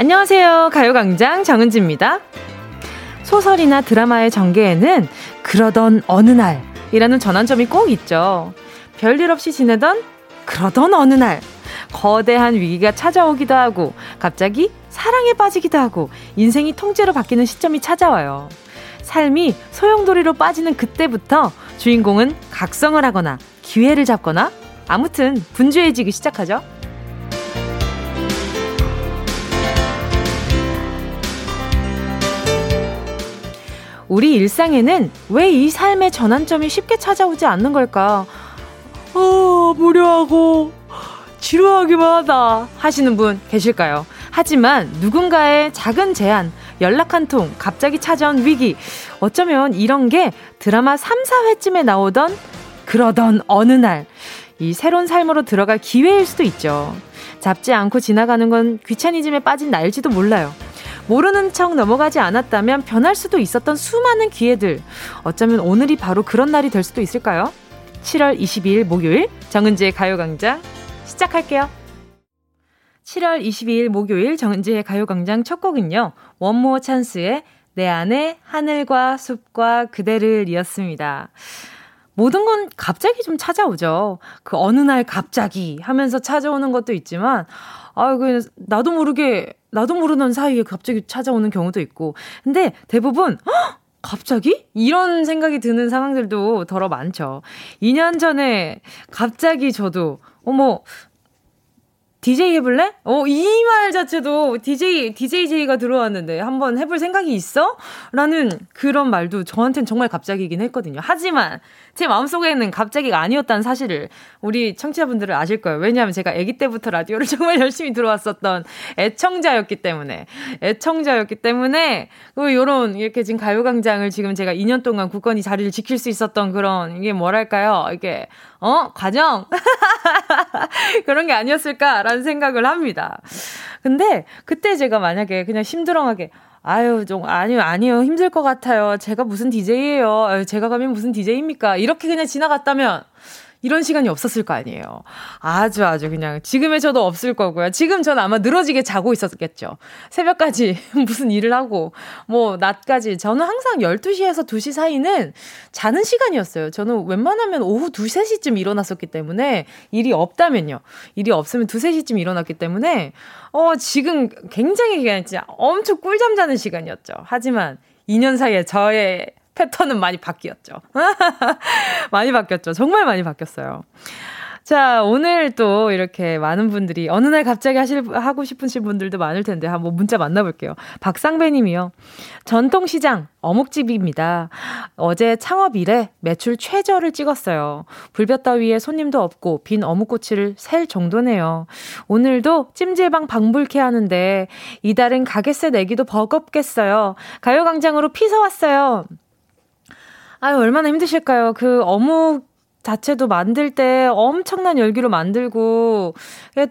안녕하세요. 가요광장 정은지입니다. 소설이나 드라마의 전개에는 그러던 어느 날이라는 전환점이 꼭 있죠. 별일 없이 지내던 그러던 어느 날 거대한 위기가 찾아오기도 하고 갑자기 사랑에 빠지기도 하고 인생이 통째로 바뀌는 시점이 찾아와요. 삶이 소용돌이로 빠지는 그때부터 주인공은 각성을 하거나 기회를 잡거나 아무튼 분주해지기 시작하죠. 우리 일상에는 왜 이 삶의 전환점이 쉽게 찾아오지 않는 걸까? 어, 무료하고 지루하기만 하다 하시는 분 계실까요? 하지만 누군가의 작은 제안, 연락 한 통, 갑자기 찾아온 위기, 어쩌면 이런 게 드라마 3, 4회쯤에 나오던 그러던 어느 날, 이 새로운 삶으로 들어갈 기회일 수도 있죠. 잡지 않고 지나가는 건 귀차니즘에 빠진 나일지도 몰라요. 모르는 척 넘어가지 않았다면 변할 수도 있었던 수많은 기회들. 어쩌면 오늘이 바로 그런 날이 될 수도 있을까요? 7월 22일 목요일 정은지의 가요광장 시작할게요. 7월 22일 목요일 정은지의 가요광장 첫 곡은요. 원모 찬스의 내 안에 하늘과 숲과 그대를 이었습니다. 모든 건 갑자기 좀 찾아오죠. 그 어느 날 갑자기 하면서 찾아오는 것도 있지만, 아, 그, 나도 모르게 나도 모르는 사이에 갑자기 찾아오는 경우도 있고. 근데 대부분, 헉! 갑자기? 이런 생각이 드는 상황들도 더러 많죠. 2년 전에 갑자기 저도, 어머, DJ 해볼래? 어, 이 말 자체도 DJ, DJJ가 들어왔는데 한번 해볼 생각이 있어? 라는 그런 말도 저한테는 정말 갑자기긴 했거든요. 하지만 제 마음속에는 갑자기가 아니었다는 사실을 우리 청취자분들은 아실 거예요. 왜냐하면 제가 아기 때부터 라디오를 정말 열심히 들어왔었던 애청자였기 때문에. 애청자였기 때문에, 그, 요런, 이렇게 지금 가요광장을 지금 제가 2년 동안 굳건히 자리를 지킬 수 있었던 그런, 이게 뭐랄까요. 이게, 어? 과정? 그런 게 아니었을까라는 생각을 합니다. 근데 그때 제가 만약에 그냥 심드렁하게 아유, 좀, 아니요, 아니요, 힘들 것 같아요. 제가 무슨 DJ예요. 제가 가면 무슨 DJ입니까? 이렇게 그냥 지나갔다면, 이런 시간이 없었을 거 아니에요. 아주 아주 그냥 지금의 저도 없을 거고요. 지금 전 아마 늘어지게 자고 있었겠죠. 새벽까지 무슨 일을 하고 뭐 낮까지 저는 항상 12시에서 2시 사이는 자는 시간이었어요. 저는 웬만하면 오후 2, 3시쯤 일어났었기 때문에 일이 없다면요. 일이 없으면 2, 3시쯤 일어났기 때문에 어 지금 굉장히 그냥 진짜 엄청 꿀잠 자는 시간이었죠. 하지만 2년 사이에 저의 패턴은 많이 바뀌었죠. 많이 바뀌었죠. 정말 많이 바뀌었어요. 자, 오늘 또 이렇게 많은 분들이 어느 날 갑자기 하실, 하고 싶으신 분들도 많을 텐데 한번 문자 만나볼게요. 박상배 님이요. 전통시장 어묵집입니다. 어제 창업 이래 매출 최저를 찍었어요. 불볕더위에 손님도 없고 빈 어묵꼬치를 셀 정도네요. 오늘도 찜질방 방불케 하는데 이달은 가게세 내기도 버겁겠어요. 가요광장으로 피서 왔어요. 아유, 얼마나 힘드실까요? 그 어묵 자체도 만들 때 엄청난 열기로 만들고,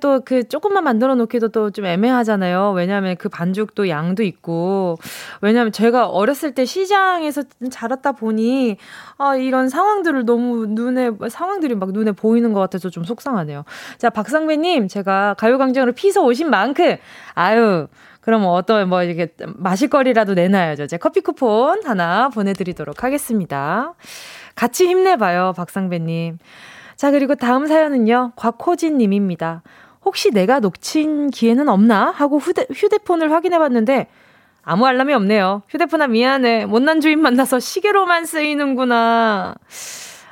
또 그 조금만 만들어 놓기도 또 좀 애매하잖아요. 왜냐하면 그 반죽도 양도 있고, 왜냐하면 제가 어렸을 때 시장에서 자랐다 보니, 아, 이런 상황들을 너무 눈에, 상황들이 막 눈에 보이는 것 같아서 좀 속상하네요. 자, 박상배님, 제가 가요광장으로 피서 오신 만큼, 아유, 그럼 어떤 뭐 이렇게 마실거리라도 내놔야죠. 제 커피 쿠폰 하나 보내드리도록 하겠습니다. 같이 힘내봐요, 박상배님. 자, 그리고 다음 사연은요, 곽호진 님입니다. 혹시 내가 놓친 기회는 없나? 하고 휴대, 휴대폰을 확인해봤는데, 아무 알람이 없네요. 휴대폰아 미안해. 못난 주인 만나서 시계로만 쓰이는구나.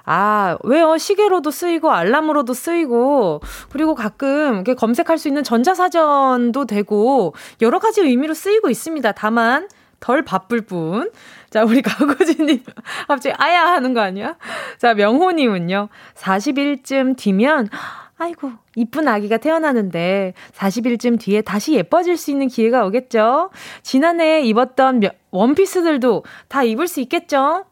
아, 왜요? 시계로도 쓰이고, 알람으로도 쓰이고, 그리고 가끔 검색할 수 있는 전자사전도 되고, 여러 가지 의미로 쓰이고 있습니다. 다만, 덜 바쁠 뿐. 자, 우리 가고지님, 갑자기 아야 하는 거 아니야? 자, 명호님은요, 40일쯤 뒤면, 아이고, 이쁜 아기가 태어나는데 40일쯤 뒤에 다시 예뻐질 수 있는 기회가 오겠죠? 지난해 입었던 원피스들도 다 입을 수 있겠죠?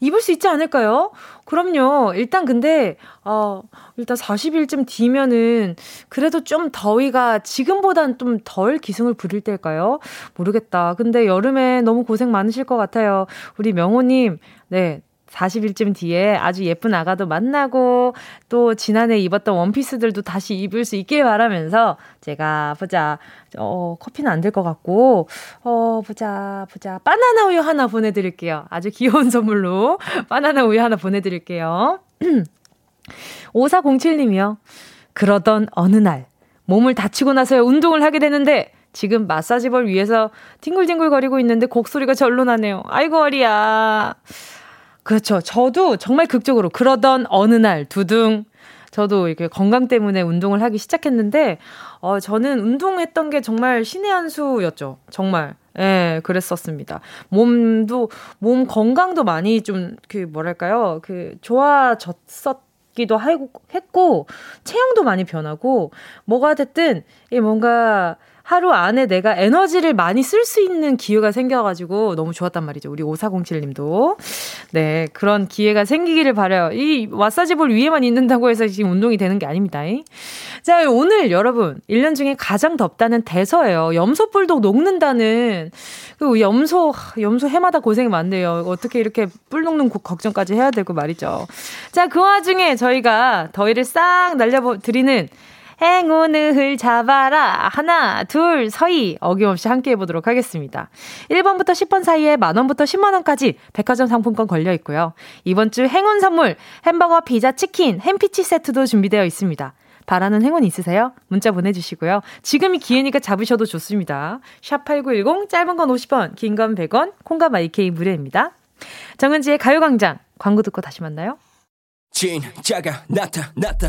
입을 수 있지 않을까요? 그럼요. 일단 근데, 어, 일단 40일쯤 뒤면은 그래도 좀 더위가 지금보단 좀 덜 기승을 부릴 때일까요? 모르겠다. 근데 여름에 너무 고생 많으실 것 같아요. 우리 명호님, 네. 40일쯤 뒤에 아주 예쁜 아가도 만나고 또 지난해 입었던 원피스들도 다시 입을 수 있길 바라면서 제가 보자. 어, 커피는 안 될 것 같고, 어, 보자, 보자. 바나나 우유 하나 보내드릴게요. 아주 귀여운 선물로 바나나 우유 하나 보내드릴게요. 5407님이요. 그러던 어느 날, 몸을 다치고 나서야 운동을 하게 되는데, 지금 마사지볼 위에서 팅글팅글거리고 있는데 곡소리가 절로 나네요. 아이고, 어리야. 그렇죠. 저도 정말 극적으로 그러던 어느 날 두둥 저도 이렇게 건강 때문에 운동을 하기 시작했는데 어 저는 운동했던 게 정말 신의 한 수였죠. 정말. 예, 그랬었습니다. 몸도 몸 건강도 많이 좀 그 뭐랄까요? 그 좋아졌었 기도 했고 체형도 많이 변하고 뭐가 됐든 이 뭔가 하루 안에 내가 에너지를 많이 쓸 수 있는 기회가 생겨가지고 너무 좋았단 말이죠. 우리 5407님도. 네, 그런 기회가 생기기를 바래요. 이 마사지볼 위에만 있는다고 해서 지금 운동이 되는 게 아닙니다. 자, 오늘 여러분, 1년 중에 가장 덥다는 대서예요. 염소뿔도 녹는다는, 그 염소, 염소 해마다 고생이 많네요. 어떻게 이렇게 뿔 녹는 걱정까지 해야 되고 말이죠. 자, 그 와중에 저희가 더위를 싹 날려드리는 행운을 잡아라. 하나, 둘, 서희. 어김없이 함께 해보도록 하겠습니다. 1번부터 10번 사이에 만원부터 10만원까지 백화점 상품권 걸려 있고요. 이번 주 행운 선물, 햄버거, 피자, 치킨, 햄피치 세트도 준비되어 있습니다. 바라는 행운 있으세요? 문자 보내주시고요. 지금이 기회니까 잡으셔도 좋습니다. 샵8910, 짧은 건 50원, 긴 건 100원, 콩과 마이케이 무료입니다. 정은지의 가요광장, 광고 듣고 다시 만나요. 진짜가 진짜가 나타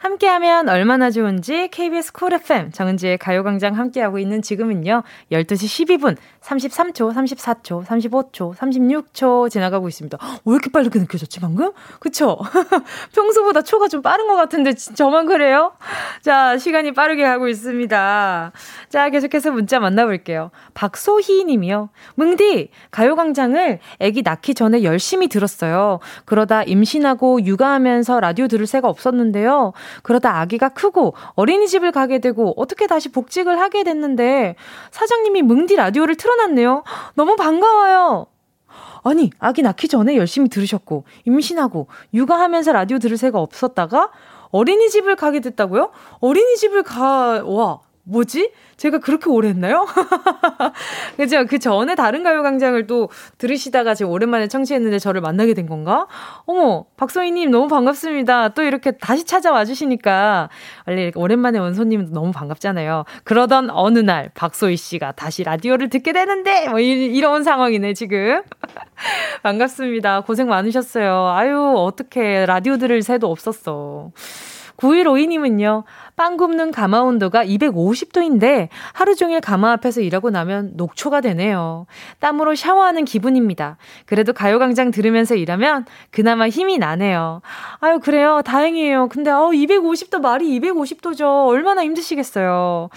함께하면 얼마나 좋은지 KBS 쿨 FM 정은지의 가요광장 함께하고 있는 지금은요 12시 12분 33초, 34초, 35초, 36초 지나가고 있습니다. 왜 이렇게 빨리 느껴졌지 방금? 그쵸? 평소보다 초가 좀 빠른 것 같은데 저만 그래요? 자 시간이 빠르게 가고 있습니다. 자 계속해서 문자 만나볼게요. 박소희 님이요. 뭉디 가요광장을 아기 낳기 전에 열심히 들었어요. 그러다 임신하고 육아하면서 라디오 들을 새가 없었는데요. 그러다 아기가 크고 어린이집을 가게 되고 어떻게 다시 복직을 하게 됐는데 사장님이 뭉디 라디오를 틀어놨네요. 너무 반가워요. 아니, 아기 낳기 전에 열심히 들으셨고, 임신하고, 육아하면서 라디오 들을 새가 없었다가, 어린이집을 가게 됐다고요? 어린이집을 가, 와, 뭐지? 제가 그렇게 오래 했나요? 그죠? 그 전에 다른 가요광장을 또 들으시다가 지금 오랜만에 청취했는데 저를 만나게 된 건가? 어머, 박소희님 너무 반갑습니다. 또 이렇게 다시 찾아와 주시니까 원래 오랜만에 온 손님도 너무 반갑잖아요. 그러던 어느 날 박소희 씨가 다시 라디오를 듣게 되는데 뭐 이, 런 상황이네 지금. 반갑습니다. 고생 많으셨어요. 아유 어떻게 라디오 들을 새도 없었어. 9152님은요, 빵 굽는 가마 온도가 250도인데 하루 종일 가마 앞에서 일하고 나면 녹초가 되네요. 땀으로 샤워하는 기분입니다. 그래도 가요광장 들으면서 일하면 그나마 힘이 나네요. 아유, 그래요. 다행이에요. 근데, 어, 250도, 말이 250도죠. 얼마나 힘드시겠어요.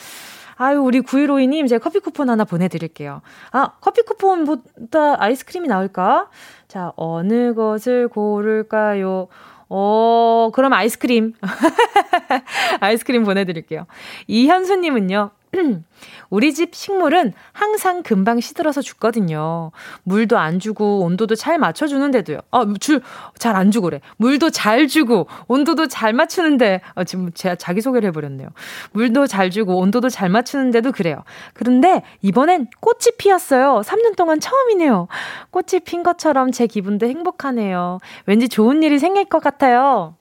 아유, 우리 9152님, 제가 커피 쿠폰 하나 보내드릴게요. 아, 커피 쿠폰보다 아이스크림이 나올까? 자, 어느 것을 고를까요? 어, 그럼 아이스크림. 아이스크림 보내드릴게요. 이현수님은요, 우리 집 식물은 항상 금방 시들어서 죽거든요. 물도 안 주고 온도도 잘 맞춰주는데도요. 아, 줄, 잘 안 주고 그래. 물도 잘 주고 온도도 잘 맞추는데, 아, 지금 제가 자기 소개를 해버렸네요. 물도 잘 주고 온도도 잘 맞추는데도 그래요. 그런데 이번엔 꽃이 피었어요. 3년 동안 처음이네요. 꽃이 핀 것처럼 제 기분도 행복하네요. 왠지 좋은 일이 생길 것 같아요.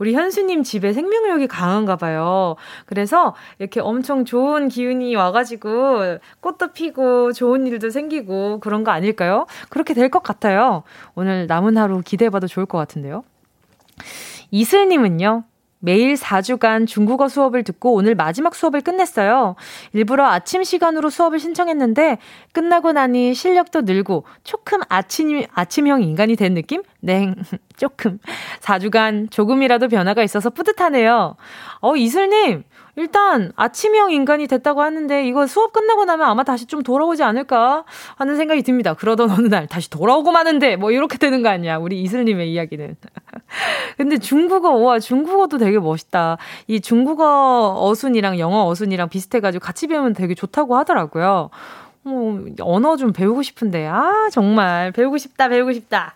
우리 현수님 집에 생명력이 강한가 봐요. 그래서 이렇게 엄청 좋은 기운이 와가지고 꽃도 피고 좋은 일도 생기고 그런 거 아닐까요? 그렇게 될 것 같아요. 오늘 남은 하루 기대해봐도 좋을 것 같은데요. 이슬님은요, 매일 4주간 중국어 수업을 듣고 오늘 마지막 수업을 끝냈어요. 일부러 아침 시간으로 수업을 신청했는데 끝나고 나니 실력도 늘고 조금 아침, 아침형 인간이 된 느낌? 냉, 조금. 4주간 조금이라도 변화가 있어서 뿌듯하네요. 어, 이슬님, 일단 아침형 인간이 됐다고 하는데 이거 수업 끝나고 나면 아마 다시 좀 돌아오지 않을까 하는 생각이 듭니다. 그러던 어느 날 다시 돌아오고 마는데 뭐 이렇게 되는 거 아니야. 우리 이슬님의 이야기는. 근데 중국어, 와, 중국어도 되게 멋있다. 이 중국어 어순이랑 영어 어순이랑 비슷해가지고 같이 배우면 되게 좋다고 하더라고요. 뭐, 언어 좀 배우고 싶은데. 아, 정말. 배우고 싶다, 배우고 싶다.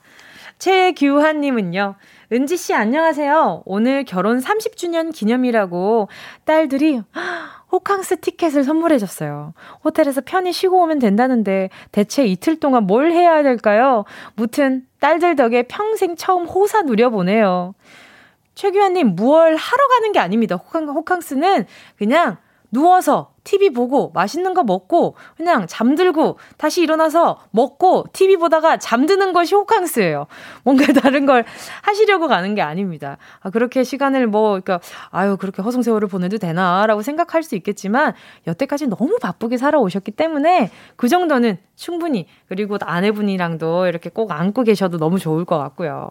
최규환님은요. 은지 씨 안녕하세요. 오늘 결혼 30주년 기념이라고 딸들이 호캉스 티켓을 선물해 줬어요. 호텔에서 편히 쉬고 오면 된다는데 대체 이틀 동안 뭘 해야 될까요? 무튼 딸들 덕에 평생 처음 호사 누려보네요. 최규환님, 무얼 하러 가는 게 아닙니다. 호캉, 호캉스는 그냥 누워서 TV 보고 맛있는 거 먹고 그냥 잠들고 다시 일어나서 먹고 TV 보다가 잠드는 것이 호캉스예요. 뭔가 다른 걸 하시려고 가는 게 아닙니다. 아, 그렇게 시간을 뭐, 그러니까, 아유, 그렇게 허송세월을 보내도 되나라고 생각할 수 있겠지만 여태까지 너무 바쁘게 살아오셨기 때문에 그 정도는 충분히 그리고 아내분이랑도 이렇게 꼭 안고 계셔도 너무 좋을 것 같고요.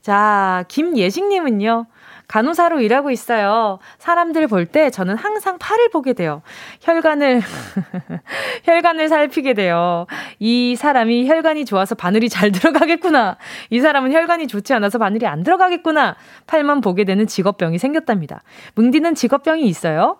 자, 김예식님은요. 간호사로 일하고 있어요. 사람들 볼 때 저는 항상 팔을 보게 돼요. 혈관을, 혈관을 살피게 돼요. 이 사람이 혈관이 좋아서 바늘이 잘 들어가겠구나. 이 사람은 혈관이 좋지 않아서 바늘이 안 들어가겠구나. 팔만 보게 되는 직업병이 생겼답니다. 뭉디는 직업병이 있어요?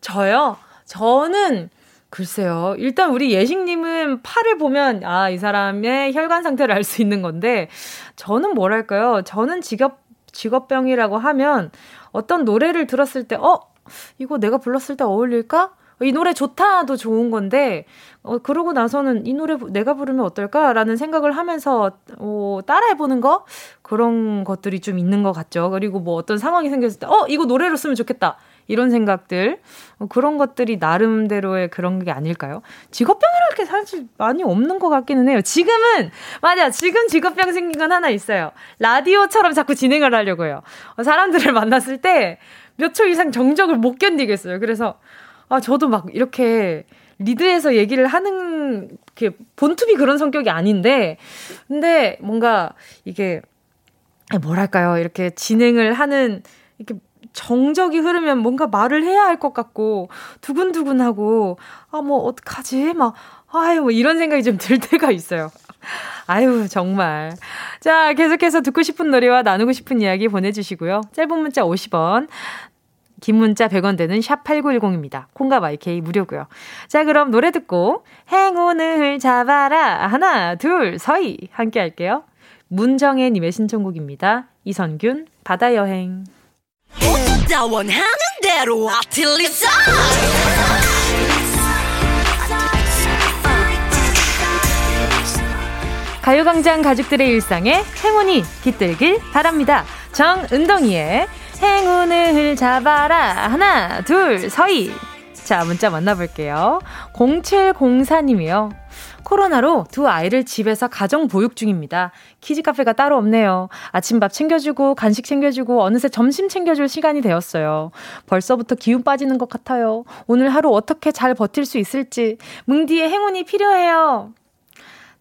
저요? 저는 글쎄요. 일단 우리 예식님은 팔을 보면, 아, 이 사람의 혈관 상태를 알 수 있는 건데, 저는 뭐랄까요. 저는 직업, 직업병이라고 하면 어떤 노래를 들었을 때, 어? 이거 내가 불렀을 때 어울릴까? 이 노래 좋다도 좋은 건데, 어, 그러고 나서는 이 노래 내가 부르면 어떨까라는 생각을 하면서, 어, 따라해보는 거? 그런 것들이 좀 있는 것 같죠. 그리고 뭐 어떤 상황이 생겼을 때, 어, 이거 노래로 쓰면 좋겠다. 이런 생각들 어, 그런 것들이 나름대로의 그런 게 아닐까요? 직업병이랄 게 사실 많이 없는 것 같기는 해요. 지금은 맞아 지금 직업병 생긴 건 하나 있어요. 라디오처럼 자꾸 진행을 하려고요. 어, 사람들을 만났을 때 몇 초 이상 정적을 못 견디겠어요. 그래서 아 저도 막 이렇게 리드에서 얘기를 하는 게 본투비 그런 성격이 아닌데 근데 뭔가 이게 뭐랄까요 이렇게 진행을 하는 이렇게 정적이 흐르면 뭔가 말을 해야 할 것 같고 두근두근하고 아 뭐 어떡하지 막 아유 뭐 이런 생각이 좀 들 때가 있어요. 아유 정말 자 계속해서 듣고 싶은 노래와 나누고 싶은 이야기 보내주시고요. 짧은 문자 50원 긴 문자 100원 되는 샵 8910입니다. 콩과 마이케이 무료고요. 자, 그럼 노래 듣고 행운을 잡아라. 하나, 둘, 서희 함께 할게요. 문정혜 님의 신청곡입니다. 이선균 바다 여행. 나 원하는 대로 아틀리사 가요광장 가족들의 일상에 행운이 깃들길 바랍니다. 정은동이의 행운을 잡아라. 하나, 둘, 서희. 자, 문자 만나볼게요. 0704님이요. 코로나로 두 아이를 집에서 가정 보육 중입니다. 키즈 카페가 따로 없네요. 아침밥 챙겨주고 간식 챙겨주고 어느새 점심 챙겨줄 시간이 되었어요. 벌써부터 기운 빠지는 것 같아요. 오늘 하루 어떻게 잘 버틸 수 있을지 뭉디의 행운이 필요해요.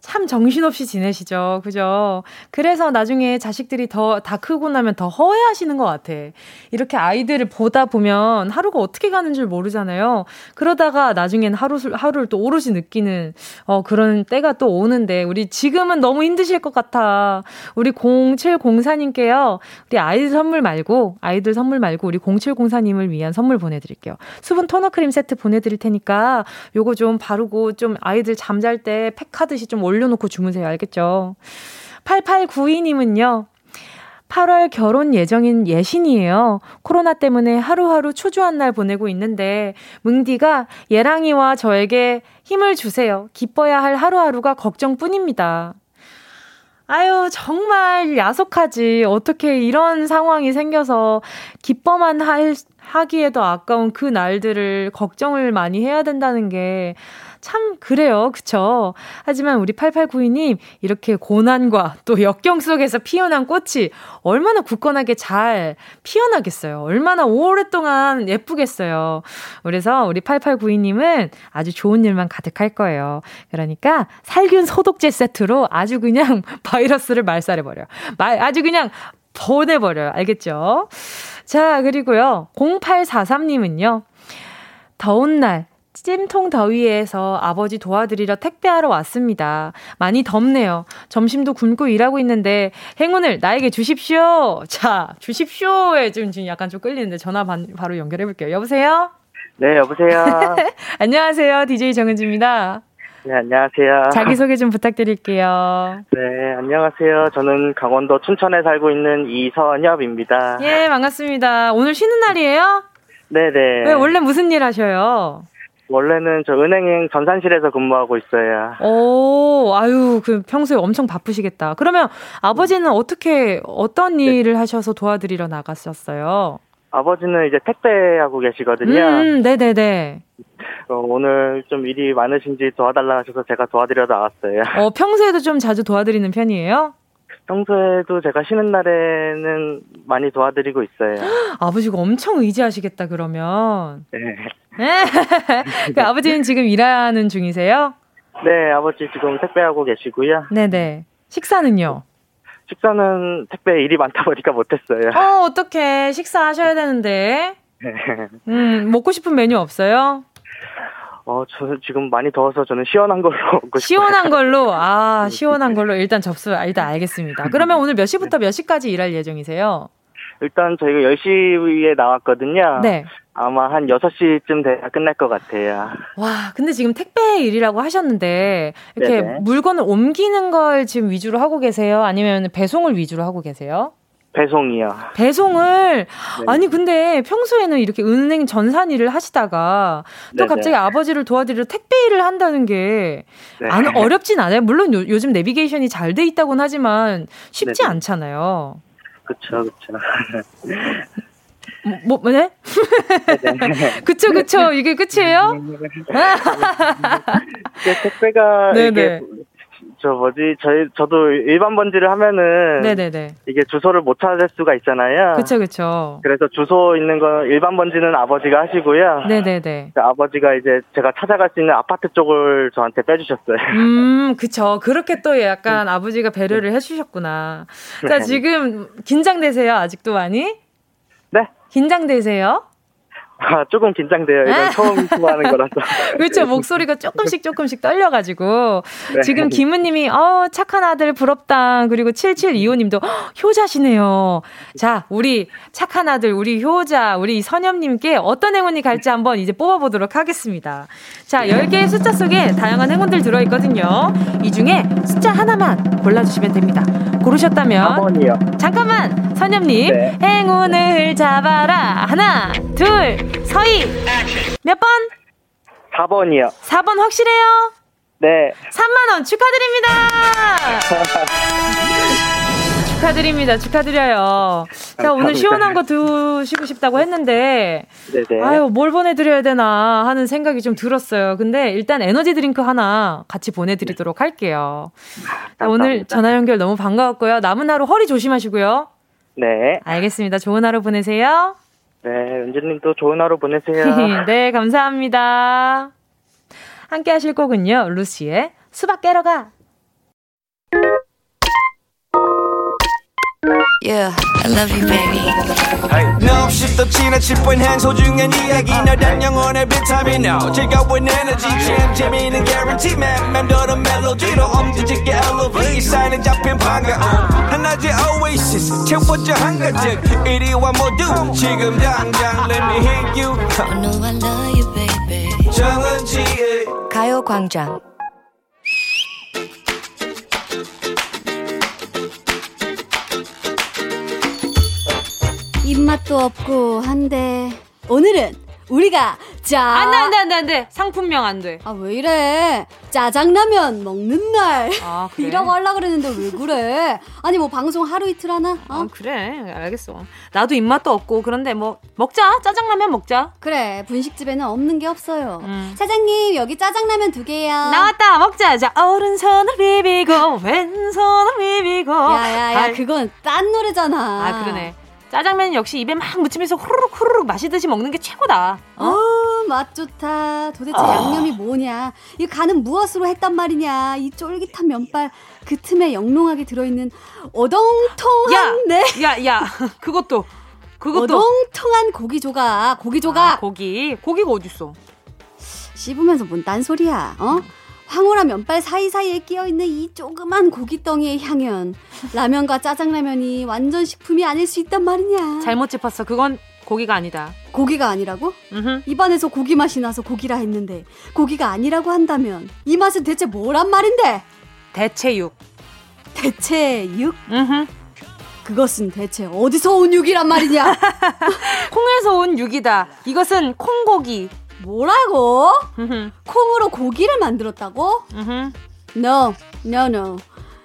참 정신없이 지내시죠. 그죠? 그래서 나중에 자식들이 더, 다 크고 나면 더 허해하시는 것 같아. 이렇게 아이들을 보다 보면 하루가 어떻게 가는 줄 모르잖아요. 그러다가 나중엔 하루, 하루를 또 오롯이 느끼는, 어, 그런 때가 또 오는데, 우리 지금은 너무 힘드실 것 같아. 우리 0704님께요. 우리 아이들 선물 말고, 아이들 선물 말고, 우리 0704님을 위한 선물 보내드릴게요. 수분 토너 크림 세트 보내드릴 테니까, 요거 좀 바르고, 좀 아이들 잠잘 때 팩하듯이 좀 올려놓고 주무세요. 알겠죠? 8892님은요. 8월 결혼 예정인 예신이에요. 코로나 때문에 하루하루 초조한 날 보내고 있는데, 뭉디가 예랑이와 저에게 힘을 주세요. 기뻐야 할 하루하루가 걱정뿐입니다. 아유, 정말 야속하지. 어떻게 이런 상황이 생겨서 기뻐만 할, 하기에도 아까운 그 날들을 걱정을 많이 해야 된다는 게 참, 그래요. 그쵸? 하지만 우리 8892님, 이렇게 고난과 또 역경 속에서 피어난 꽃이 얼마나 굳건하게 잘 피어나겠어요. 얼마나 오랫동안 예쁘겠어요. 그래서 우리 8892님은 아주 좋은 일만 가득할 거예요. 그러니까 살균 소독제 세트로 아주 그냥 바이러스를 말살해버려요. 아주 그냥 보내버려요. 알겠죠? 자, 그리고요. 0843님은요. 더운 날, 찜통 더위에서 아버지 도와드리러 택배하러 왔습니다. 많이 덥네요. 점심도 굶고 일하고 있는데 행운을 나에게 주십시오. 자, 주십시오에 좀 지금 약간 좀 끌리는데 전화 바, 바로 연결해 볼게요. 여보세요? 네, 여보세요. 안녕하세요. DJ 정은지입니다. 네, 안녕하세요. 자기소개 좀 부탁드릴게요. 네, 안녕하세요. 저는 강원도 춘천에 살고 있는 이선엽입니다. 예, 반갑습니다. 오늘 쉬는 날이에요? 네네. 왜, 원래 무슨 일 하셔요? 원래는 저 은행행 전산실에서 근무하고 있어요. 오, 아유, 그 평소에 엄청 바쁘시겠다. 그러면 아버지는 어떻게, 어떤 네. 일을 하셔서 도와드리러 나갔었어요? 아버지는 이제 택배하고 계시거든요. 음, 네네네. 어, 오늘 좀 일이 많으신지 도와달라 하셔서 제가 도와드려 나왔어요. 어, 평소에도 좀 자주 도와드리는 편이에요? 평소에도 제가 쉬는 날에는 많이 도와드리고 있어요. 아버지가 엄청 의지하시겠다, 그러면. 네. 그 아버지는 지금 일하는 중이세요? 네, 아버지 지금 택배하고 계시고요. 네네. 식사는요? 식사는 택배 일이 많다 보니까 못했어요. 어, 어떡해. 식사하셔야 되는데. 네. 음, 먹고 싶은 메뉴 없어요? 어, 저는 지금 많이 더워서 저는 시원한 걸로 먹고 싶어요. 시원한 걸로? 아, 시원한 걸로 일단 접수, 일단 알겠습니다. 그러면 오늘 몇 시부터 몇 시까지 일할 예정이세요? 일단 저희가 10시에 나왔거든요. 네. 아마 한 6시쯤 돼야 끝날 것 같아요. 와, 근데 지금 택배 일이라고 하셨는데, 이렇게 네네. 물건을 옮기는 걸 지금 위주로 하고 계세요? 아니면 배송을 위주로 하고 계세요? 배송이요. 배송을 네. 아니 근데 평소에는 이렇게 은행 전산 일을 하시다가 또 네네. 갑자기 아버지를 도와드리러 택배 일을 한다는 게 네. 안, 어렵진 않아요. 물론 요, 즘 내비게이션이 잘 돼 있다곤 하지만 쉽지 네네. 않잖아요. 그렇죠, 그렇죠. 뭐, 뭐, 네? 그쵸, 그쵸. 이게 끝이에요? 택배가 네네. 이게 저 뭐지 저희 저도 일반 번지를 하면은 네네네. 이게 주소를 못 찾을 수가 있잖아요. 그렇죠, 그렇죠. 그래서 주소 있는 거 일반 번지는 아버지가 하시고요. 네네네. 아버지가 이제 제가 찾아갈 수 있는 아파트 쪽을 저한테 빼주셨어요. 음, 그쵸. 그렇게 또 약간 음. 아버지가 배려를 해주셨구나. 자, 네. 지금 긴장되세요? 아직도 많이? 네. 긴장되세요? 아, 조금 긴장돼요. 이건 아. 처음 시도하는 거라서. 그렇죠. 목소리가 조금씩 조금씩 떨려가지고. 네. 지금 김은님이, 어, 착한 아들 부럽다. 그리고 7725님도, 효자시네요. 자, 우리 착한 아들, 우리 효자, 우리 선엽님께 어떤 행운이 갈지 한번 이제 뽑아보도록 하겠습니다. 자, 10개의 숫자 속에 다양한 행운들 들어있거든요. 이 중에 숫자 하나만 골라주시면 됩니다. 고르셨다면. 4번이요. 잠깐만, 선엽님. 네. 행운을 잡아라. 하나, 둘, 서희 몇 번? 4번이요. 4번 확실해요? 네. 3만원 축하드립니다! 축하드립니다. 축하드려요. 자, 오늘 시원한 거 드시고 싶다고 했는데, 네네. 아유, 뭘 보내드려야 되나 하는 생각이 좀 들었어요. 근데 일단 에너지 드링크 하나 같이 보내드리도록 네. 할게요. 자, 오늘 전화 연결 너무 반가웠고요. 남은 하루 허리 조심하시고요. 네. 알겠습니다. 좋은 하루 보내세요. 네, 은지님도 좋은 하루 보내세요. 네, 감사합니다. 함께 하실 곡은요, 루시의 수박 깨러 가. Yeah, I love you, baby. No, 없이 또 지나칠 뻔한 소중한 이야기 너란 영혼의 비타민 No 즐거운 에너지 참 재미있는 guarantee man 맴도는 멜로디로 엄지짓게 elevate 사인은 채워져 한가득 이리 와 모두 지금 당장 let me hit you. I know I love you, baby. 정은지의 가요광장. 입맛도 없고 한데 오늘은 우리가 짜. 안 돼, 안 돼, 안 돼, 안 돼. 상품명 안 돼. 아, 왜 이래? 짜장라면 먹는 날. 아, 그래? 이라고 하려고 그랬는데 왜 그래? 아니, 뭐 방송 하루 이틀 하나? 어? 아, 그래. 알겠어. 나도 입맛도 없고, 그런데 뭐, 먹자. 짜장라면 먹자. 그래. 분식집에는 없는 게 없어요. 음. 사장님, 여기 짜장라면 두 개요. 나왔다. 먹자. 자, 오른손을 비비고, 왼손을 비비고. 야, 야, 야, 발... 그건 딴 노래잖아. 아, 그러네. 짜장면 역시 입에 막 묻히면서 후루룩 후루룩 마시듯이 먹는 게 최고다. 어, 어 맛 좋다. 도대체 어. 양념이 뭐냐? 이 간은 무엇으로 했단 말이냐? 이 쫄깃한 면발 그 틈에 영롱하게 들어있는 어동통한 야, 네. 야, 야, 그것도 그것도 어동통한 고기 조각, 고기 조각. 아, 고기, 고기가 어딨어? 씹으면서 뭔 딴 소리야? 어? 황홀한 면발 사이사이에 끼어있는 이 조그만 고깃덩이의 향연. 라면과 짜장라면이 완전 식품이 아닐 수 있단 말이냐. 잘못 짚었어. 그건 고기가 아니다. 고기가 아니라고? 으흠. 입안에서 고기 맛이 나서 고기라 했는데 고기가 아니라고 한다면 이 맛은 대체 뭐란 말인데? 대체육. 대체육? 으흠. 그것은 대체 어디서 온 육이란 말이냐? 콩에서 온 육이다. 이것은 콩고기. 뭐라고? 콩으로 고기를 만들었다고? no, no, no.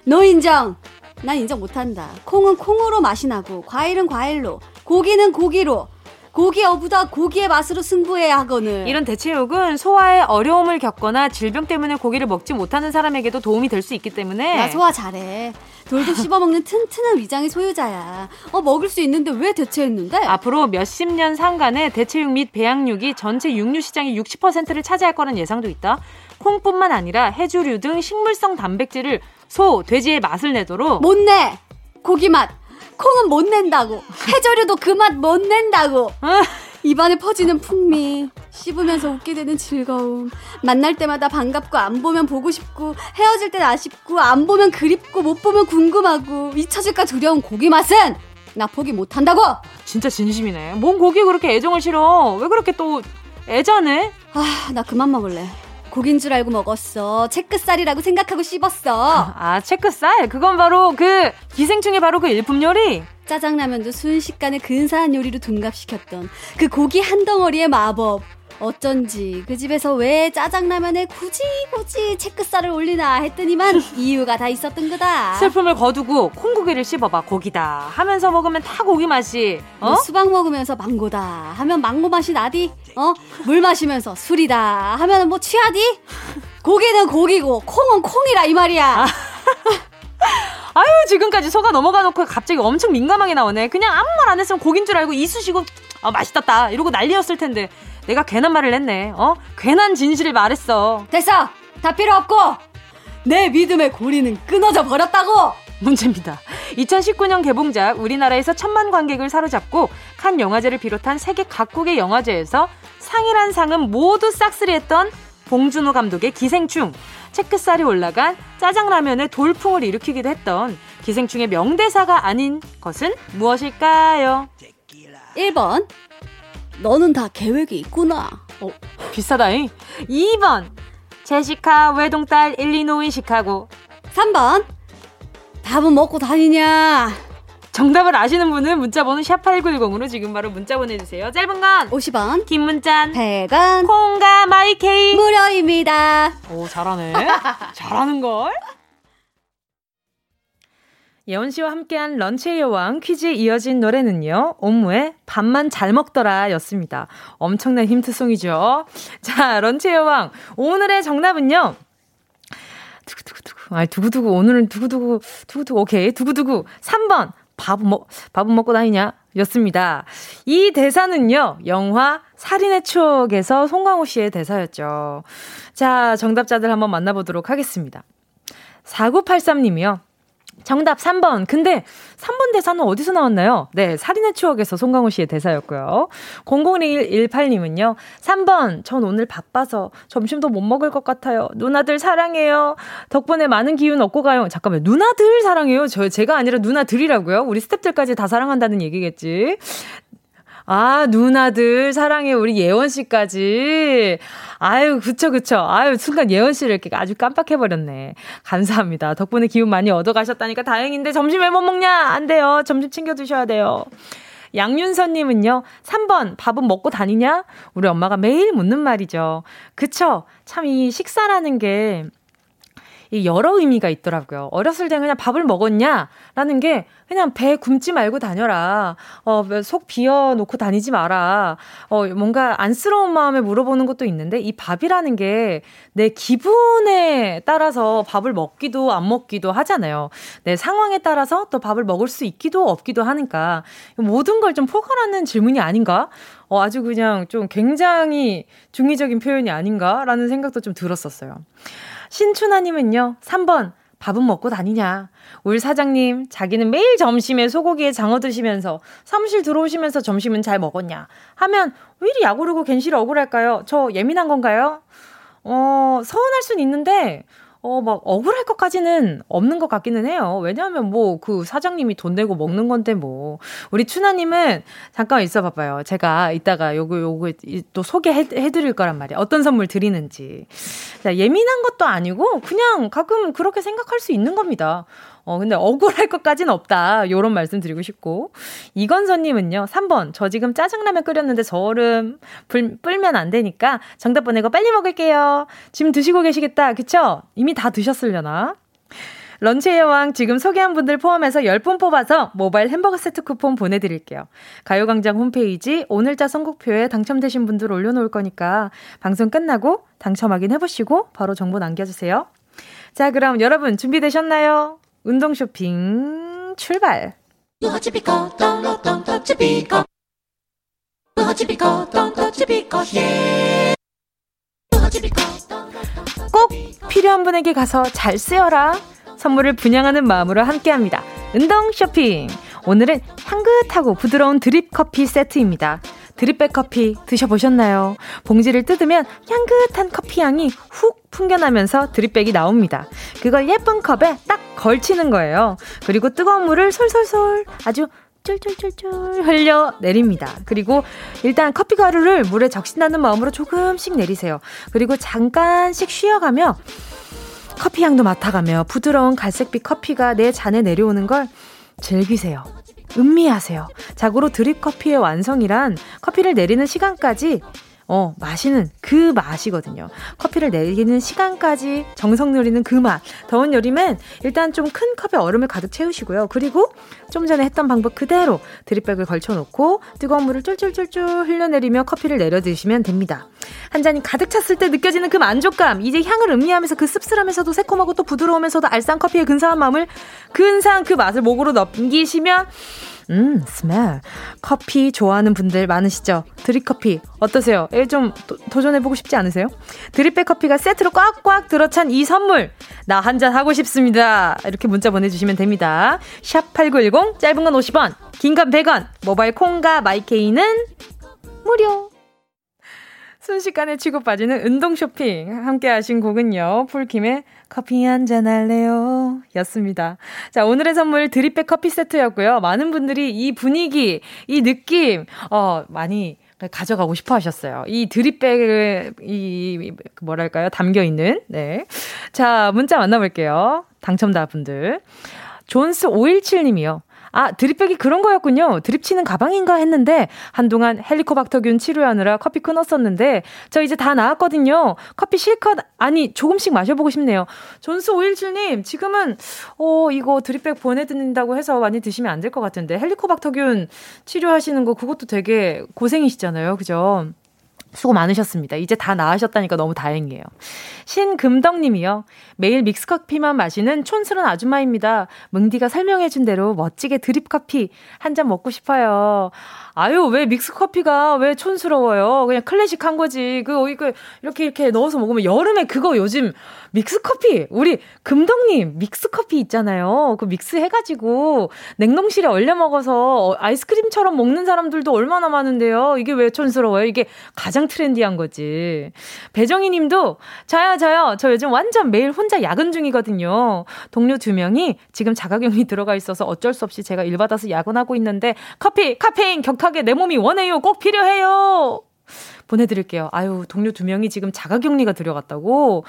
no 인정. 난 인정 못한다. 콩은 콩으로 맛이 나고, 과일은 과일로, 고기는 고기로, 고기 어부다 고기의 맛으로 승부해야 하거늘. 이런 대체육은 소화에 어려움을 겪거나 질병 때문에 고기를 먹지 못하는 사람에게도 도움이 될 수 있기 때문에. 나 소화 잘해. 돌도 씹어먹는 튼튼한 위장의 소유자야. 어, 먹을 수 있는데 왜 대체했는데? 앞으로 몇십 년 상간에 대체육 및 배양육이 전체 육류 시장의 60%를 차지할 거란 예상도 있다. 콩뿐만 아니라 해조류 등 식물성 단백질을 소, 돼지의 맛을 내도록 못 내! 고기 맛! 콩은 못 낸다고! 해조류도 그 맛 못 낸다고! 입안에 퍼지는 풍미, 씹으면서 웃게 되는 즐거움, 만날 때마다 반갑고 안 보면 보고 싶고, 헤어질 땐 아쉽고, 안 보면 그립고, 못 보면 궁금하고, 잊혀질까 두려운 고기 맛은 나 포기 못 한다고! 진짜 진심이네. 뭔 고기 그렇게 애정을 실어? 왜 그렇게 또 애자네? 아, 나 그만 먹을래. 고긴 줄 알고 먹었어. 체크살이라고 생각하고 씹었어. 아, 체크살? 그건 바로 그 기생충의 바로 그 일품 요리? 짜장라면도 순식간에 근사한 요리로 둔갑시켰던 그 고기 한 덩어리의 마법. 어쩐지 그 집에서 왜 짜장라면에 굳이 굳이 체크살을 올리나 했더니만 이유가 다 있었던 거다. 슬픔을 거두고 콩고기를 씹어봐 고기다 하면서 먹으면 다 고기 맛이 어? 뭐 수박 먹으면서 망고다 하면 망고 맛이 나디 어? 물 마시면서 술이다 하면 뭐 취하디 고기는 고기고 콩은 콩이라 이 말이야. 아. 아유 지금까지 속아 넘어가 놓고 갑자기 엄청 민감하게 나오네. 그냥 아무 말 안 했으면 고긴 줄 알고 이쑤시고 아 맛있었다 이러고 난리였을 텐데 내가 괜한 말을 했네. 어? 괜한 진실을 말했어. 됐어. 다 필요 없고 내 믿음의 고리는 끊어져 버렸다고. 문제입니다. 2019년 개봉작 우리나라에서 천만 관객을 사로잡고 칸 영화제를 비롯한 세계 각국의 영화제에서 상이란 상은 모두 싹쓸이했던 봉준호 감독의 기생충. 체크살이 올라간 짜장라면의 돌풍을 일으키기도 했던 기생충의 명대사가 아닌 것은 무엇일까요? 1번 너는 다 계획이 있구나. 어, 비싸다잉. 2번. 제시카 외동딸 일리노이 시카고. 3번. 밥은 먹고 다니냐? 정답을 아시는 분은 문자번호 샵8910으로 지금 바로 문자 보내주세요. 짧은 건 50원, 긴 문자는 100원, 콩과 마이케이 무료입니다. 오, 잘하네. 잘하는걸? 예원 씨와 함께한 런치의 여왕 퀴즈에 이어진 노래는요. 옴무의 밥만 잘 먹더라 였습니다. 엄청난 힌트송이죠. 자, 런치의 여왕. 오늘의 정답은요. 두구두구두구. 아, 두구두구. 오늘은 두구두구, 두구두구. 오케이. 두구두구. 3번. 밥은 먹, 밥은 먹고 다니냐? 였습니다. 이 대사는요, 영화 살인의 추억에서 송강호 씨의 대사였죠. 자, 정답자들 한번 만나보도록 하겠습니다. 4983님이요. 정답 3번. 근데 3번 대사는 어디서 나왔나요? 네, 살인의 추억에서 송강호 씨의 대사였고요. 0018님은요. 3번. 전 오늘 바빠서 점심도 못 먹을 것 같아요. 누나들 사랑해요. 덕분에 많은 기운 얻고 가요. 잠깐만. 누나들 사랑해요. 저 제가 아니라 누나들이라고요? 우리 스탭들까지 다 사랑한다는 얘기겠지. 아, 누나들 사랑해 우리 예원 씨까지. 아유, 그쵸, 그쵸. 아유, 순간 예원 씨를 이렇게 아주 깜빡해버렸네. 감사합니다. 덕분에 기운 많이 얻어가셨다니까 다행인데 점심 왜 못 먹냐? 안 돼요. 점심 챙겨 드셔야 돼요. 양윤서님은요, 3번, 밥은 먹고 다니냐? 우리 엄마가 매일 묻는 말이죠. 그쵸? 참 이 식사라는 게, 이 여러 의미가 있더라고요. 어렸을 때 그냥 밥을 먹었냐? 라는 게 그냥 배 굶지 말고 다녀라. 어, 속 비워 놓고 다니지 마라. 어, 뭔가 안쓰러운 마음에 물어보는 것도 있는데 이 밥이라는 게 내 기분에 따라서 밥을 먹기도 안 먹기도 하잖아요. 내 상황에 따라서 또 밥을 먹을 수 있기도 없기도 하니까 모든 걸 좀 포괄하는 질문이 아닌가? 어, 아주 그냥 좀 굉장히 중의적인 표현이 아닌가라는 생각도 좀 들었었어요. 신춘하님은요, 3번, 밥은 먹고 다니냐. 울 사장님, 자기는 매일 점심에 소고기에 장어 드시면서 사무실 들어오시면서 점심은 잘 먹었냐. 하면 왜 이리 약오르고 괜시리 억울할까요? 저 예민한 건가요? 어, 서운할 순 있는데, 어, 막 억울할 것까지는 없는 것 같기는 해요. 왜냐하면 뭐 그 사장님이 돈 내고 먹는 건데 뭐. 우리 추나님은 잠깐 있어 봐봐요. 제가 이따가 요거, 요거 또 소개해 드릴 거란 말이야. 어떤 선물 드리는지. 자, 예민한 것도 아니고 그냥 가끔 그렇게 생각할 수 있는 겁니다. 어, 근데 억울할 것까지는 없다. 요런 말씀 드리고 싶고. 이건서님은요, 3번. 저 지금 짜장라면 끓였는데 저얼음 불, 불면 안 되니까 정답 보내고 빨리 먹을게요. 지금 드시고 계시겠다. 그쵸? 이미 다 드셨으려나? 런치의 여왕 지금 소개한 분들 포함해서 10분 뽑아서 모바일 햄버거 세트 쿠폰 보내드릴게요. 가요광장 홈페이지 오늘자 선곡표에 당첨되신 분들 올려놓을 거니까 방송 끝나고 당첨 확인해보시고 바로 정보 남겨주세요. 자, 그럼 여러분 준비되셨나요? 운동 쇼핑 출발! 꼭 필요한 분에게 가서 잘 쓰여라. 선물을 분양하는 마음으로 함께 합니다. 운동 쇼핑. 오늘은 향긋하고 부드러운 드립 커피 세트입니다. 드립백 커피 드셔보셨나요? 봉지를 뜯으면 향긋한 커피 향이 훅 풍겨나면서 드립백이 나옵니다. 그걸 예쁜 컵에 딱 걸치는 거예요. 그리고 뜨거운 물을 솔솔솔 아주 쫄쫄쫄쫄 흘려 내립니다. 그리고 일단 커피 가루를 물에 적신다는 마음으로 조금씩 내리세요. 그리고 잠깐씩 쉬어가며 커피 향도 맡아가며 부드러운 갈색빛 커피가 내 잔에 내려오는 걸 즐기세요. 음미하세요. 자고로 드립 커피의 완성이란 커피를 내리는 시간까지 어, 마시는 그 맛이거든요. 커피를 내리는 시간까지 정성 누리는 그 맛. 더운 여름엔 일단 좀 큰 컵에 얼음을 가득 채우시고요. 그리고 좀 전에 했던 방법 그대로 드립백을 걸쳐놓고 뜨거운 물을 쫄쫄쫄쫄 흘려내리며 커피를 내려 드시면 됩니다. 한 잔이 가득 찼을 때 느껴지는 그 만족감, 이제 향을 음미하면서 그 씁쓸하면서도 새콤하고 또 부드러우면서도 알싸한 커피의 근사한 마음을 근사한 그 맛을 목으로 넘기시면 음, smell. 커피 좋아하는 분들 많으시죠? 드립커피 어떠세요? 좀 도, 전해보고 싶지 않으세요? 드립백 커피가 세트로 꽉꽉 들어찬 이 선물 나 한 잔 하고 싶습니다. 이렇게 문자 보내주시면 됩니다. 샵 8910 짧은 건 50원 긴 건 100원 모바일 콩과 마이케이는 무료 순식간에 치고 빠지는 운동 쇼핑 함께 하신 곡은요. 폴킴의 커피 한잔 할래요? 였습니다. 자, 오늘의 선물 드립백 커피 세트였고요. 많은 분들이 이 분위기, 이 느낌, 어, 많이 가져가고 싶어 하셨어요. 이 드립백을, 이, 뭐랄까요? 담겨 있는, 네. 자, 문자 만나볼게요. 당첨자 분들. 존스 517님이요. 아, 드립백이 그런 거였군요. 드립 치는 가방인가 했는데 한동안 헬리코박터균 치료하느라 커피 끊었었는데 저 이제 다 나았거든요. 커피 실컷 아니 조금씩 마셔보고 싶네요. 존스 517님 지금은 어 이거 드립백 보내드린다고 해서 많이 드시면 안 될 것 같은데 헬리코박터균 치료하시는 거 그것도 되게 고생이시잖아요. 그죠? 수고 많으셨습니다. 이제 다 나으셨다니까 너무 다행이에요. 신금덕님이요. 매일 믹스커피만 마시는 촌스런 아줌마입니다. 뭉디가 설명해준 대로 멋지게 드립커피 한 잔 먹고 싶어요. 아유, 왜 믹스 커피가 왜 촌스러워요? 그냥 클래식한 거지. 그, 이거, 이렇게, 이렇게 넣어서 먹으면 여름에 그거 요즘 믹스 커피. 우리 금덕님 믹스 커피 있잖아요. 그 믹스 해가지고 냉동실에 얼려 먹어서 아이스크림처럼 먹는 사람들도 얼마나 많은데요. 이게 왜 촌스러워요? 이게 가장 트렌디한 거지. 배정희 님도 저요, 저요. 저 요즘 완전 매일 혼자 야근 중이거든요. 동료 두 명이 지금 자가격리 들어가 있어서 어쩔 수 없이 제가 일 받아서 야근하고 있는데 커피, 카페인 격하 급하게 내 몸이 원해요. 꼭 필요해요. 보내드릴게요. 아유, 동료 두 명이 지금 자가격리가 들어갔다고?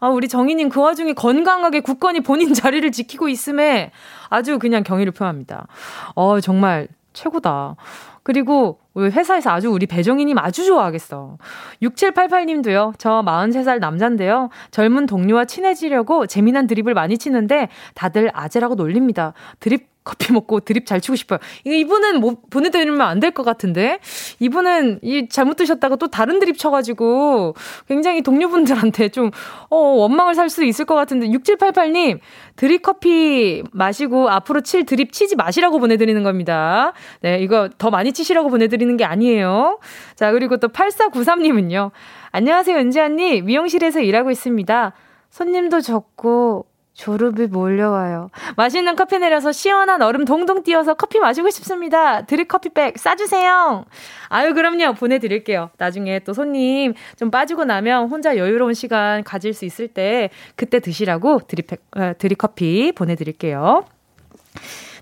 아, 우리 정희님 그 와중에 건강하게 굳건히 본인 자리를 지키고 있음에 아주 그냥 경의를 표합니다. 어, 정말 최고다. 그리고 회사에서 아주 우리 배정희님 아주 좋아하겠어. 6788님도요. 저 43살 남잔데요. 젊은 동료와 친해지려고 재미난 드립을 많이 치는데 다들 아재라고 놀립니다. 드립 커피 먹고 드립 잘 치고 싶어요. 이분은 뭐 보내드리면 안 될 것 같은데 이분은 이 잘못 드셨다가 또 다른 드립 쳐가지고 굉장히 동료분들한테 좀 어, 원망을 살수 있을 것 같은데 6788님 드립 커피 마시고 앞으로 칠 드립 치지 마시라고 보내드리는 겁니다. 네 이거 더 많이 치시라고 보내드리는 게 아니에요. 자 그리고 또 8493님은요. 안녕하세요 은지 언니 미용실에서 일하고 있습니다. 손님도 적고 졸업이 몰려와요. 맛있는 커피 내려서 시원한 얼음 동동 띄어서 커피 마시고 싶습니다. 드립 커피백 싸주세요. 아유, 그럼요. 보내드릴게요. 나중에 또 손님 좀 빠지고 나면 혼자 여유로운 시간 가질 수 있을 때 그때 드시라고 드립백, 어, 드립 커피 보내드릴게요.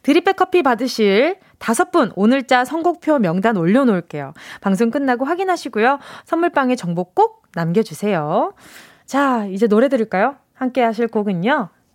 드립백 커피 받으실 다섯 분 오늘자 선곡표 명단 올려놓을게요. 방송 끝나고 확인하시고요. 선물방에 정보 꼭 남겨주세요. 자, 이제 노래 들을까요? 함께 하실 곡은요.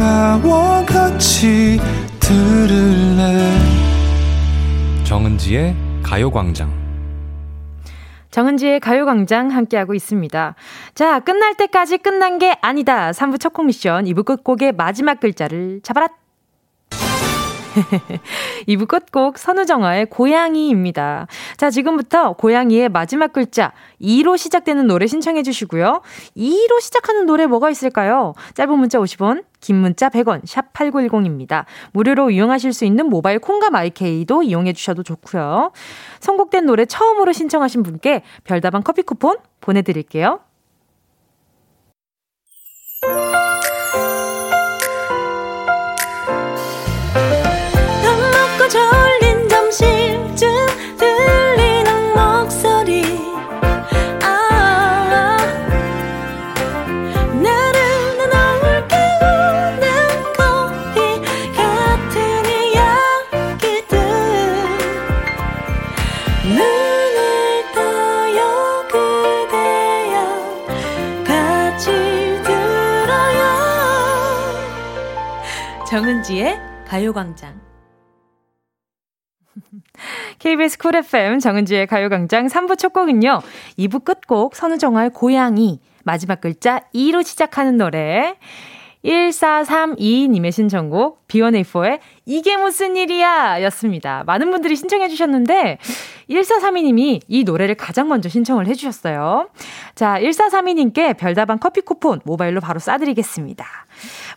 나와 같이 들을래 정은지의 가요광장 정은지의 가요광장 함께하고 있습니다. 자, 끝날 때까지 끝난 게 아니다. 3부 첫곡 미션, 2부 끝곡의 마지막 글자를 잡아라. 2부 끝곡 선우정아의 고양이입니다. 자, 지금부터 고양이의 마지막 글자 2로 시작되는 노래 신청해 주시고요. 2로 시작하는 노래 뭐가 있을까요? 짧은 문자 50원, 긴 문자 100원, 샵 8910입니다. 무료로 이용하실 수 있는 모바일 콩과 마이케이도 이용해 주셔도 좋고요. 선곡된 노래 처음으로 신청하신 분께 별다방 커피 쿠폰 보내드릴게요. 정은지의 가요광장. KBS 쿨 FM 정은지의 가요광장 3부 첫 곡은요. 2부 끝곡 선우정아의 고양이 마지막 글자 2로 시작하는 노래 1432님의 신청곡 B1A4의 이게 무슨 일이야 였습니다. 많은 분들이 신청해 주셨는데 1432님이 이 노래를 가장 먼저 신청을 해 주셨어요. 자, 1432님께 별다방 커피 쿠폰 모바일로 바로 쏴드리겠습니다.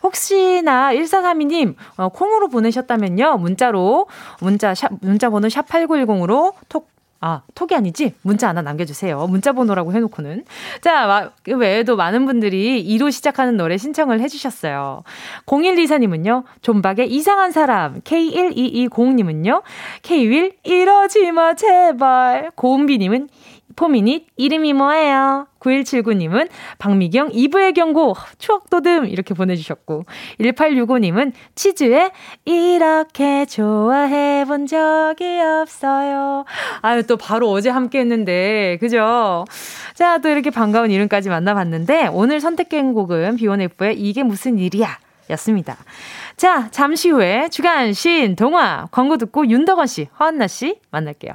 혹시나 1432님 어, 콩으로 보내셨다면요. 문자로 문자 샵 문자 번호 샵 8910으로 톡 아, 톡이 아니지? 문자 하나 남겨주세요. 문자 번호라고 해놓고는. 자, 그 외에도 많은 분들이 2로 시작하는 노래 신청을 해주셨어요. 0124님은요, 존박의 이상한 사람. K1220님은요, K1 이러지 마, 제발. 고은비님은 포미닛 이름이 뭐예요? 9179님은 박미경 2부의 경고 추억 도듬 이렇게 보내주셨고 1865님은 치즈에 이렇게 좋아해 본 적이 없어요. 아유 또 바로 어제 함께 했는데 그죠? 자 또 이렇게 반가운 이름까지 만나봤는데 오늘 선택된 곡은 B1F의 이게 무슨 일이야 였습니다. 자 잠시 후에 주간 신 동화 광고 듣고 윤덕원 씨, 허한나 씨 만날게요.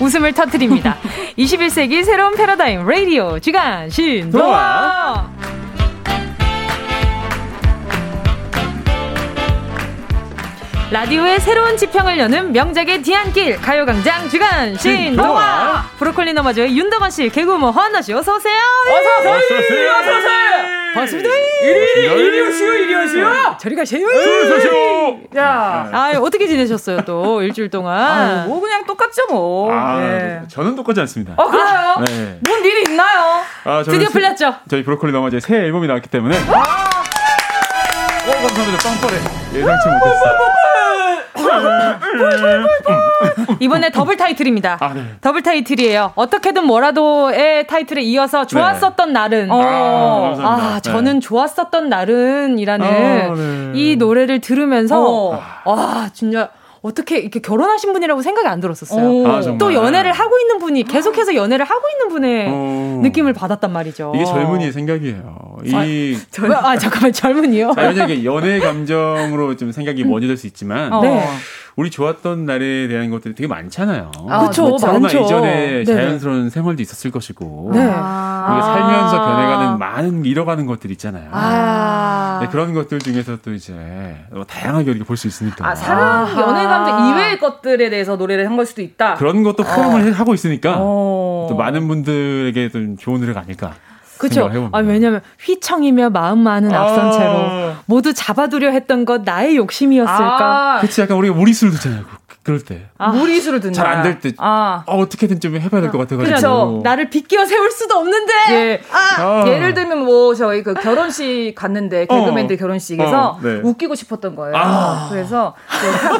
웃음을 터뜨립니다. 21세기 새로운 패러다임 라디오 주간 신동아. 라디오의 새로운 지평을 여는 명작의 뒤안길 가요광장 주간 신동아 브로콜리 너마저의 윤덕원 씨 개그우먼 허한나 씨 어서 오세요. 어서 오세요. 어서 오세요. 반갑습니다. 이리 이리 이리 오시오 이리 오시오. 저리 가세요. 어서 오세요. 자, 아 어떻게 지내셨어요 또 일주일 동안? 아유, 뭐 그냥 똑같죠 뭐. 아, 네. 저는 똑같지 않습니다. 어 그래요? 네. 뭔 일이 있나요? 아, 드디어 새- 풀렸죠? 저희 브로콜리 너마저 새 앨범이 나왔기 때문에. 아! 오, 감사합니다. 빵빠레. 예상치 못했어요. 이번에 더블 타이틀입니다. 아, 네. 더블 타이틀이에요. 어떻게든 뭐라도의 타이틀에 이어서 좋았었던 날은. 어. 아. 아, 네. 저는 좋았었던 날은이라는 아, 네. 이 노래를 들으면서 어. 와 진짜 어떻게 이렇게 결혼하신 분이라고 생각이 안 들었었어요. 오. 아. 또 연애를 하고 있는 분이 계속해서 연애를 하고 있는 분의 어. 느낌을 받았단 말이죠. 이게 젊은이의 생각이에요. 이 왜? 아 잠깐만 젊은이요? 아, 왜냐면 연애 감정으로 좀 생각이 먼저 될 수 있지만 어. 네. 우리 좋았던 날에 대한 것들이 되게 많잖아요. 아, 그쵸, 그쵸. 코로나 많죠. 이전에 네. 자연스러운 생활도 있었을 것이고 네. 아. 우리가 살면서 변해가는 많은 잃어가는 것들 있잖아요. 아. 네, 그런 것들 중에서 또 이제 뭐 다양하게 우리가 볼 수 있으니까 아 사랑. 연애 감정 이외의 것들에 대해서 노래를 한 걸 수도 있다. 그런 것도 포함을 해- 하고 있으니까 어. 또 많은 분들에게 좀 좋은 노래가 아닐까. 그렇죠. 아, 왜냐면 휘청이며 마음 많은 앞선 아. 채로 모두 잡아두려 했던 것 나의 욕심이었을까? 아, 그치 약간 우리가 무리수를 두잖아요. 그- 그럴 때. 무리수를 든다. 잘 안 될 때. 아. 어, 어떻게든 좀 해봐야 될 것 같아가지고. 그쵸. 나를 비끼어 세울 수도 없는데. 예. 아. 예를 들면 뭐 저희 그 결혼식 갔는데 개그맨들 결혼식에서 어, 네. 웃기고 싶었던 거예요. 아. 그래서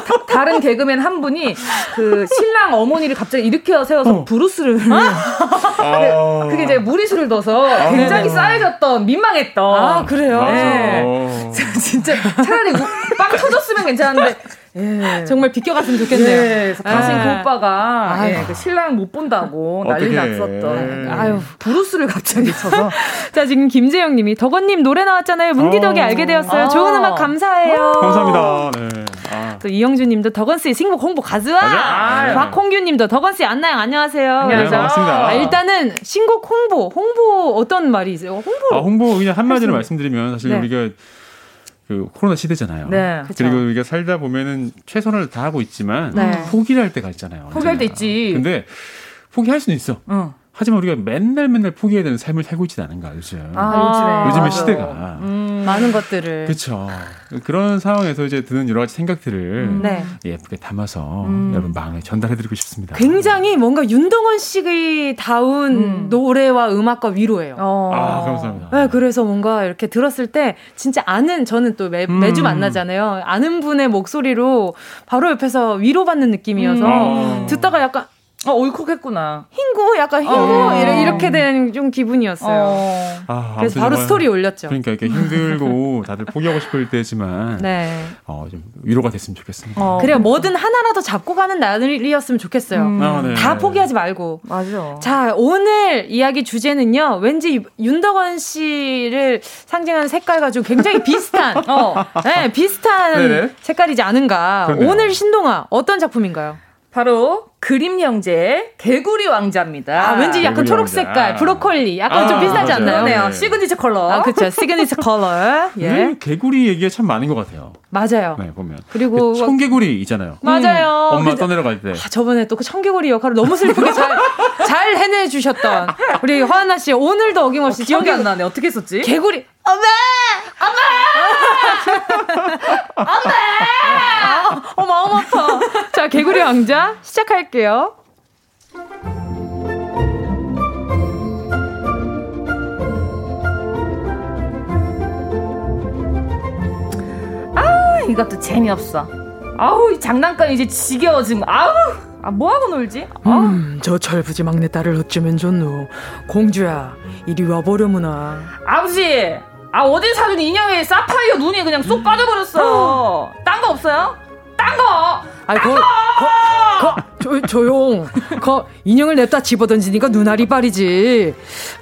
그 다, 른 개그맨 한 분이 그 신랑 어머니를 갑자기 일으켜 세워서 어. 브루스를 아. 그게 이제 무리수를 넣어서 굉장히 쌓여졌던 민망했던 아, 그래요? 네. 어. 진짜 차라리 우- 빵 터졌으면 괜찮은데 예. 정말 비껴갔으면 좋겠네요. 예, 그래서 다시 아. 그 오빠가 아유. 예, 그 신랑 못 본다고 난리. 났었던 예. 아유 브루스를 갑자기 쳐서 자, 지금 김재영 님이 덕원님 노래 나왔잖아요. 문디덕이 어. 알게 되었어요. 아. 좋은 음악 감사해요. 감사합니다. 네. 아. 또 이영주 님도 덕원스의 신곡 홍보 가즈와 가자. 박홍규 님도 덕원스의 안나영 안녕하세요. 안녕하세요. 네, 반갑습니다. 아, 일단은 신곡 홍보, 홍보 어떤 말이 있어요? 홍보. 아, 홍보 그냥 한마디로 말씀드리면 사실 네. 우리가 그 코로나 시대잖아요. 네. 그리고 우리가 살다 보면은 최선을 다하고 있지만 네. 포기를 할 때가 있잖아요. 포기할 때 언제나. 있지. 근데 포기할 수는 있어. 응. 하지만 우리가 맨날 맨날 포기해야 되는 삶을 살고 있지는 않은가 요즘. 아, 요즘에 요즘의 맞아. 시대가. 음. 많은 것들을. 그렇죠. 그런 상황에서 이제 드는 여러 가지 생각들을 네. 예쁘게 담아서 음. 여러분 마음에 전달해드리고 싶습니다. 굉장히 뭔가 윤동원 씨의 다운 음. 노래와 음악과 위로예요. 어. 아 감사합니다. 네, 그래서 뭔가 이렇게 들었을 때 진짜 아는 저는 또 매, 음. 매주 만나잖아요. 아는 분의 목소리로 바로 옆에서 위로받는 느낌이어서 음. 듣다가 약간 어, 울컥했구나. 흰구 약간 흰구 어. 이렇게 된 좀 기분이었어요. 어. 아, 그래서 바로 정말 스토리 올렸죠. 그러니까 이렇게 힘들고 다들 포기하고 싶을 때지만 네. 어, 좀 위로가 됐으면 좋겠습니다. 어. 그래요. 뭐든 하나라도 잡고 가는 날이었으면 좋겠어요. 음. 아, 네. 다 포기하지 말고. 맞아. 자, 오늘 이야기 주제는요, 왠지 윤덕원 씨를 상징하는 색깔 가지고 굉장히 비슷한, 어, 네, 비슷한 네네. 색깔이지 않은가. 그러네요. 오늘 신동화, 어떤 작품인가요? 바로 그림 형제 개구리 왕자입니다. 아, 왠지 약간 초록 왕자. 색깔, 브로콜리, 약간 아, 좀 비슷하지 맞아요. 않나요? 그러네요. 네. 시그니처 컬러. 아, 그쵸. signature color. 예. 늘 개구리 얘기가 참 많은 것 같아요. 맞아요. 네, 보면. 그리고 그 청개구리 있잖아요. 맞아요. 엄마 그- 떠내려갈 때. 아, 저번에 또 그 청개구리 역할을 너무 슬프게 잘, 잘 해내 주셨던 우리 허한나 씨, 오늘도 어김없이 기억이 청개- 안 나네. 어떻게 했었지? 개구리 엄마 엄마 엄마 아, 어 마음 아파 자 개구리 왕자 시작할 게요 이것도 재미없어. 아우, 이 장난감 이제 지겨워, 지금. 아우! 아, 뭐하고 놀지? 아, 음, 저 철부지 막내딸을 어쩌면 좋노 공주야 이리 와보려무나 아버지! 아, 어디 사준 인형에 사파이어 눈이 그냥 쏙 빠져버렸어. 딴 거 없어요? 딴 거! 아이 거, 거, 거 조, 조용 거 인형을 냅다 집어던지니까 눈알이 빠리지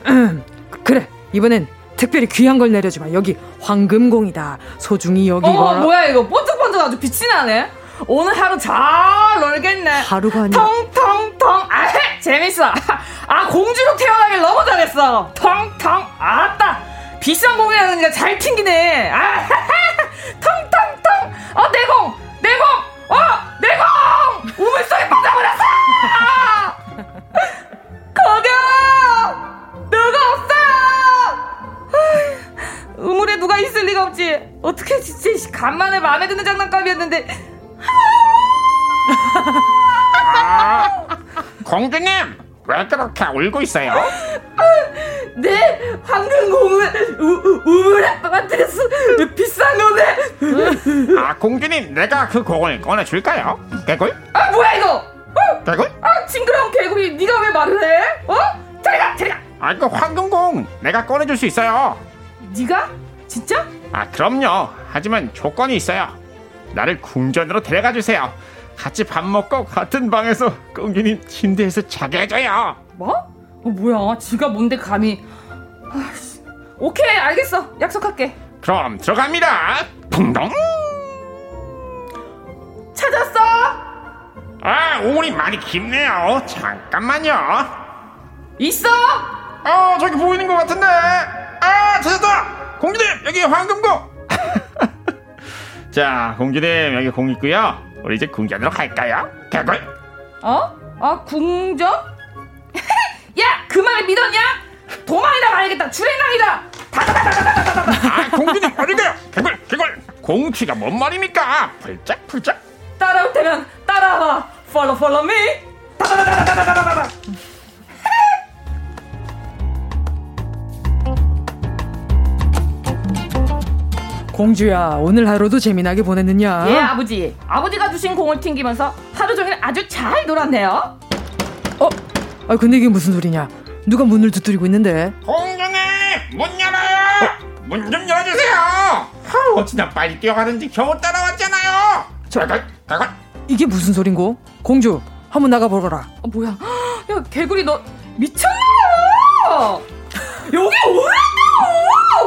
음, 그래 이번엔 특별히 귀한 걸 내려주마. 여기 황금공이다. 소중히 여기 어. 뭐야 이거 번쩍번쩍 아주 빛이 나네. 오늘 하루 잘 놀겠네. 하루가 아니라 텅텅텅. 아헤 재밌어. 아 공주로 태어나길 너무 잘했어. 텅텅. 아따. 비싼 공이라니까 잘 튕기네. 아 텅텅텅. 어 내공 내공. 어 내공. 우물 속에 빠져 버렸어. 거겨. 누가 없어. 우물에 누가 있을 리가 없지. 어떻게 진짜 씨, 간만에 마음에 드는 장난감이었는데. 공주님 왜 그렇게 울고 있어요? 내 황금 공을 우- 우- 우물에 빠뜨렸어. 비싼 거네. 아 공주님 내가 그 공을 꺼내 줄까요? 개굴? 개구리. 네가 왜 말을 해? 어? 저리가 저리가. 아그 황금공 내가 꺼내줄 수 있어요 네가? 진짜? 아 그럼요 하지만 조건이 있어요 나를 궁전으로 데려가 주세요 같이 밥 먹고 같은 방에서 공주님 침대에서 자게 해줘요 뭐? 어 뭐야? 지가 뭔데 감히? 아씨. 오케이 알겠어. 약속할게. 그럼 들어갑니다 붕덩 찾았어? 아 우물이 많이 깊네요. 잠깐만요. 있어? 어 저기 보이는 것 같은데. 아 찾았다! 공주님 여기 황금공 자 공주님 여기 공 있고요. 우리 이제 궁전으로 갈까요? 개굴 어? 아 궁전? 야 그말 믿었냐? 도망이다 말겠다. 주랭랑이다. 아 공주님 어디 가요? 개굴 개굴 공키가 뭔 말입니까? 풀짝 풀짝 따라올 테면 따라와. Follow, follow me. 따라라라라라라라. 공주야, 오늘 하루도 재미나게 보냈느냐? 예, 아버지. 아버지가 주신 공을 튕기면서 하루 종일 아주 잘 놀았네요. 어? 아, 근데 이게 무슨 소리냐? 누가 문을 두드리고 있는데? 공주님, 문 열어요! 어? 문좀 열어주세요! 하우, 어찌나 빨리 뛰어가는지 겨우 따라왔잖아요! 이게 무슨 소린고? 공주, 한번 나가보거라. 어, 뭐야 야 개구리 너 미쳤나 여기 오라고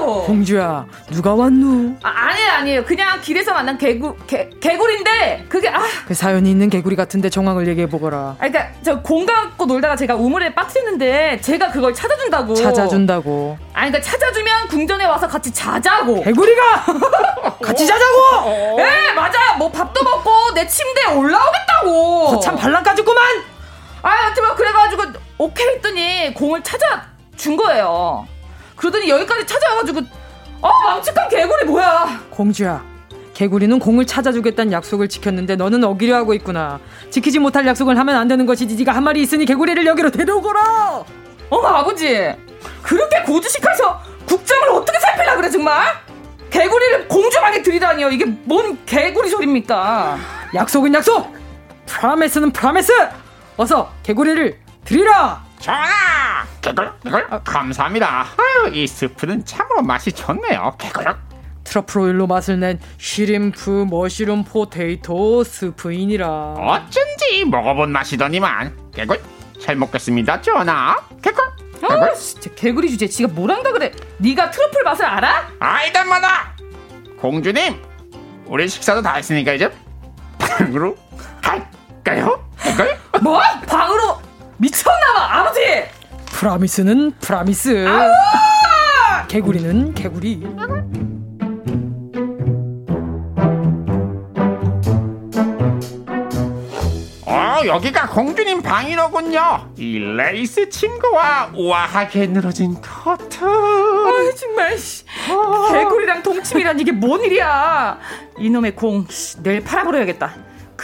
공주야, 누가 왔누? 아, 아니에요 아니에요 그냥 길에서 만난 개구 개, 개구리인데 그게 아 그 사연이 있는 개구리 같은데 정황을 얘기해 보거라. 아, 그러니까 저공 갖고 놀다가 제가 우물에 빠뜨렸는데 제가 그걸 찾아준다고. 찾아준다고. 아니 그러니까 찾아주면 궁전에 와서 같이 자자고. 개구리가! 같이 자자고! 예 맞아요. 뭐 밥도 먹고 내 침대에 올라오겠다고. 거참 반란까지 구만! 아 하여튼 뭐 그래가지고 오케이 했더니 공을 찾아 준 거예요. 그러더니 여기까지 찾아와가지고 어 망측한 개구리 뭐야. 공주야, 개구리는 공을 찾아주겠다는 약속을 지켰는데 너는 어기려 하고 있구나. 지키지 못할 약속을 하면 안 되는 것이지. 네가 한 말이 있으니 개구리를 여기로 데려오거라! 어머 아버지 그렇게 고주식해서 국정을 어떻게 살피려 그래 정말? 개구리를 공주방에 들이다니요 이게 뭔 개구리 소리입니까? 약속은 약속! promise는 promise! 어서 개구리를 들이라! 전하! 개굴 개굴 감사합니다. 아유 이 스프는 참으로 맛이 좋네요. 개굴 트러플 오일로 맛을 낸 shrimp mushroom potato 스프이니라. 어쩐지 먹어본 맛이더니만 개굴 잘 먹겠습니다 전하. 개굴 아 개굴 진짜 개구리 주제. 지가 뭐란가 그래? 네가 트러플 맛을 알아? 아이단마다 공주님 우리 식사도 다 했으니까 이제 방으로 갈까요? 개굴 뭐? 방으로 미쳤나봐 아버지 promise는 promise. 개구리는 개구리. 어 여기가 공주님 방이로군요 이 레이스 침구와 우아하게 늘어진 커튼 아 정말 씨. 개구리랑 동침이란 이게 뭔 일이야 이놈의 공 씨, 내일 팔아버려야겠다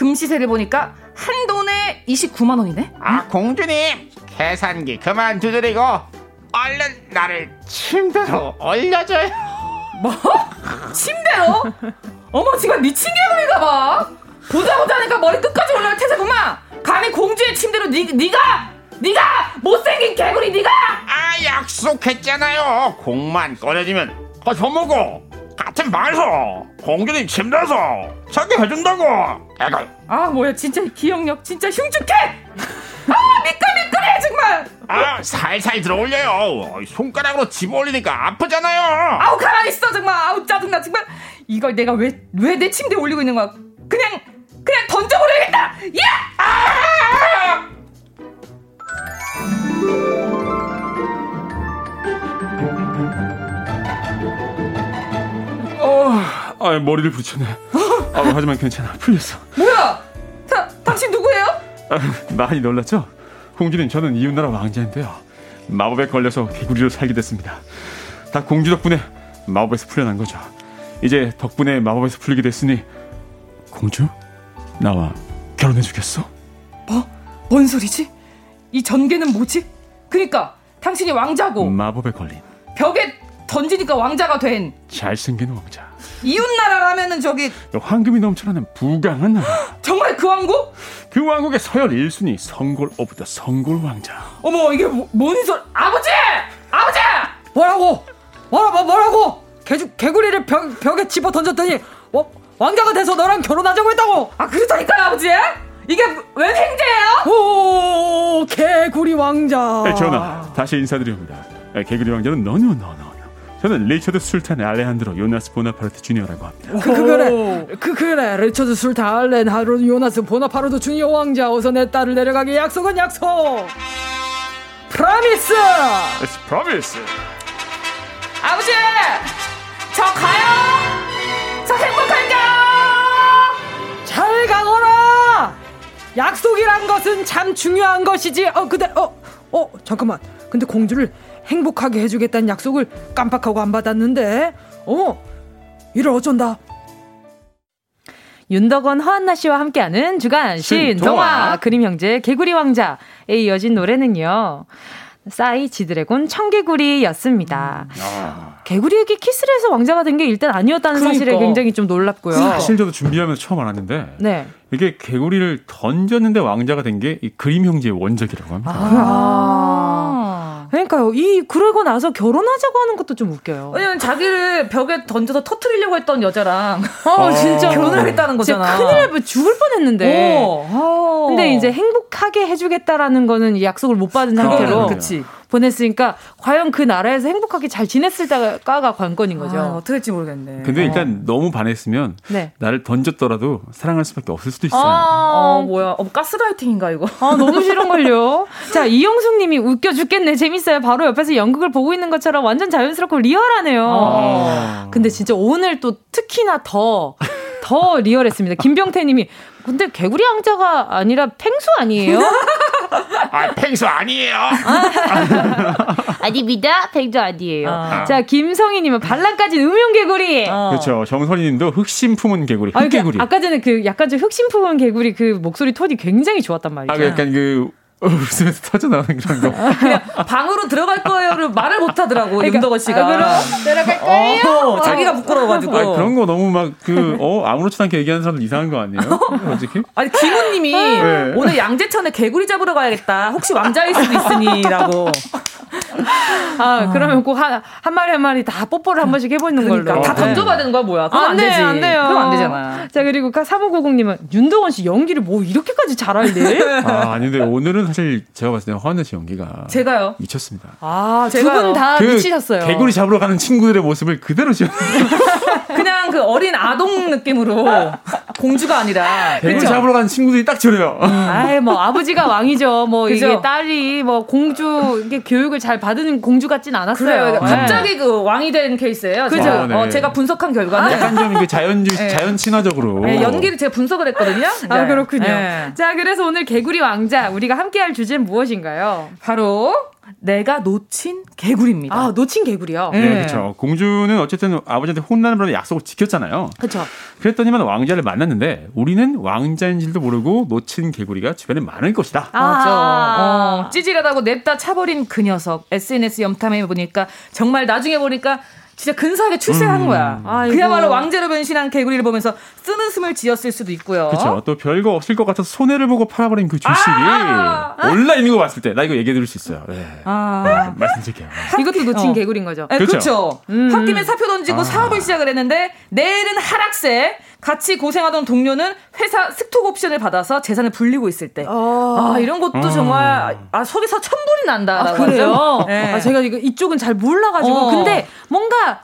금시세를 보니까 한 돈에 29만 원이네? 아 공주님 계산기 그만 두드리고 얼른 나를 침대로 올려줘요. 뭐? 침대로? 어머 지금 미친 개구리가 봐. 보자 보자니까 머리 끝까지 올라올 태세구만. 감히 공주의 침대로 니, 니가 니가 못생긴 개구리 니가! 아 약속했잖아요. 공만 꺼내주면 아 저먹고 같은 방에서 공주님 침대에서 자게 해준다고 애걸 아 뭐야 진짜 기억력 진짜 흉측해 아 미끌미끌해 정말 아 살살 들어올려요. 손가락으로 집어 올리니까 아프잖아요. 아우 가만 있어 정말. 아우 짜증나 정말. 이걸 내가 왜 왜 내 침대에 올리고 있는 거야? 그냥 그냥 던져버려야겠다. 야! 아! 어, 아, 머리를 부딪혔네. 아, 하지만 괜찮아. 풀렸어. 뭐야? 다, 당신 누구예요? 아, 많이 놀랐죠? 공주님, 저는 이웃나라 왕자인데요. 마법에 걸려서 개구리로 살게 됐습니다. 다 공주 덕분에 마법에서 풀려난 거죠. 이제 덕분에 마법에서 풀리게 됐으니 공주 나와 결혼해 주겠어? 뭐? 뭔 소리지? 이 전개는 뭐지? 그니까 당신이 왕자고 마법에 걸린 벽에 던지니까 왕자가 된 잘생긴 왕자. 이웃나라라면은 저기 황금이 넘쳐나는 부강한 나라. 정말 그 왕국? 그 왕국의 서열 1순위 성골 of the 성골 왕자. 어머 이게 뭐, 뭔 소리? 아버지! 아버지! 뭐라고? 뭐라 뭐, 뭐라고? 개, 개구리를 벽, 벽에 집어 던졌더니 어, 왕자가 돼서 너랑 결혼하자고 했다고. 아 그렇다니까요 아버지? 이게 웬 횡재예요? 오 개구리 왕자. 네, 전하 다시 인사드립니다. 네, 개구리 왕자는 no no no no. 저는 리처드 술탄 알레한드로 요나스 보나파르트 주니어라고 합니다. 그, 그 그래 그 그래 리처드 술탄 알레한드로 요나스 보나파르트 주니어 왕자 어서 내 딸을 데려가게 약속은 약속. promise. It's promise. 아버지! 저 가요! 저 행복할게요! 잘 가거라! 약속이란 것은 참 중요한 것이지. 어, 근데, 어, 어, 잠깐만. 근데 공주를 행복하게 해주겠다는 약속을 깜빡하고 안 받았는데. 어머, 이를 어쩐다. 윤덕원, 허한나 씨와 함께하는 주간 신동화 그림 형제 개구리 왕자에 이어진 노래는요. 싸이 지드래곤 청개구리였습니다. 음. 아. 개구리에게 키스를 해서 왕자가 된 게 일단 아니었다는 그러니까. 사실에 굉장히 좀 놀랍고요. 사실 저도 준비하면서 처음 알았는데 네. 이게 개구리를 던졌는데 왕자가 된 게 이 그림 형제의 원작이라고 합니다. 아. 아. 그러니까요. 이 그러고 나서 결혼하자고 하는 것도 좀 웃겨요. 왜냐면 자기를 벽에 던져서 터트리려고 했던 여자랑 어, 진짜 결혼하겠다는 거잖아. 큰일 날 죽을 뻔했는데. 오. 근데 이제 행복하게 해주겠다라는 거는 이 약속을 못 받은 상태로 그치. 보냈으니까 과연 그 나라에서 행복하게 잘 지냈을까가 관건인 거죠. 아, 어떻게 될지 모르겠네. 근데 일단 어. 너무 반했으면 네. 나를 던졌더라도 사랑할 수밖에 없을 수도 있어요. 아, 어, 뭐야? 어, 가스라이팅인가 이거? 아, 너무 싫은걸요. 자, 이영숙 님이 웃겨 죽겠네, 재밌어요. 바로 옆에서 연극을 보고 있는 것처럼 완전 자연스럽고 리얼하네요. 아. 근데 진짜 오늘 또 특히나 더. 더 리얼했습니다. 김병태 님이 근데 개구리 왕자가 아니라 팽수 아니에요? 아, 팽수 아니에요. 아닙니다. 팽수 아니에요. 아. 자, 김성희님은 반란까지 음용 개구리. 어. 그렇죠. 정선희님도 흑심 품은 개구리. 흑개구리. 그, 아까 전에 그 약간 좀 흑심 품은 개구리 그 목소리 톤이 굉장히 좋았단 말이죠. 아, 약간 그 웃으면서 터져나오는 그런 거. 그냥 방으로 들어갈 거예요를 말을 못 하더라고, 그러니까, 윤덕원 씨가. 아, 그럼 들어갈 거예요? 어, 자기가 부끄러워가지고. 아 그런 거 너무 막, 그, 어, 아무렇지도 않게 얘기하는 사람들 이상한 거 아니에요? 솔직히? 아니, 김우님이 네. 오늘 양재천에 개구리 잡으러 가야겠다. 혹시 왕자일 수도 있으니라고. 아, 그러면 꼭 한, 한 마리 한 마리 다 뽀뽀를 한 번씩 해보는 그러니까. 걸로. 다 던져봐야 되는 거야, 뭐야? 그럼 안, 안 되지. 안 돼요. 그럼 안 되잖아. 자, 그리고 3590님은 윤동원 씨 연기를 뭐 이렇게까지 잘할 일? 아, 아닌데 오늘은 사실 제가 봤을 때 허한나 씨 연기가. 제가요? 미쳤습니다. 아, 두 분 다 그 미치셨어요. 개구리 잡으러 가는 친구들의 모습을 그대로 지어. 그냥 그 어린 아동 느낌으로 공주가 아니라. 개구리 그쵸? 잡으러 가는 친구들이 딱 저래요. 음. 아이, 뭐 아버지가 왕이죠. 뭐 그죠? 이게 딸이 뭐 공주, 이게 교육을 잘 받은 공주 같진 않았어요. 그래요. 네. 갑자기 그 왕이 된 케이스예요. 그죠? 아, 네. 어, 제가 분석한 결과는 약간 좀 자연주 네. 자연 친화적으로 네, 연기를 제가 분석을 했거든요. 아 그렇군요. 네. 자 그래서 오늘 개구리 왕자 우리가 함께 할 주제는 무엇인가요? 바로 내가 놓친 개구리입니다. 아, 놓친 개구리요? 네, 네. 그렇죠. 공주는 어쨌든 아버지한테 혼나는 바람에 약속을 지켰잖아요. 그렇죠. 그랬더니만 왕자를 만났는데 우리는 왕자인 줄도 모르고 놓친 개구리가 주변에 많을 것이다. 아, 맞죠. 어, 찌질하다고 냅다 차버린 그 녀석. SNS 염탐해 보니까 정말 나중에 보니까 진짜 근사하게 출세한 음. 거야. 아이고. 그야말로 왕제로 변신한 개구리를 보면서 쓰는 숨을 지었을 수도 있고요. 그렇죠. 또 별거 없을 것 같아서 손해를 보고 팔아버린 그 주식이 아~ 온라인인 거 봤을 때 나 이거 얘기해 드릴 수 있어요. 네. 아~ 말씀드릴게요. 이것도 놓친 어. 개구리인 거죠. 네, 그렇죠. 음. 홧김에 사표 던지고 아. 사업을 시작을 했는데 내일은 하락세. 같이 고생하던 동료는 회사 스톡 옵션을 받아서 재산을 불리고 있을 때. 어. 아, 이런 것도 정말, 아, 속에서 천불이 난다. 아, 그래요? 네. 아, 제가 이거 이쪽은 잘 몰라 가지고. 어. 근데 뭔가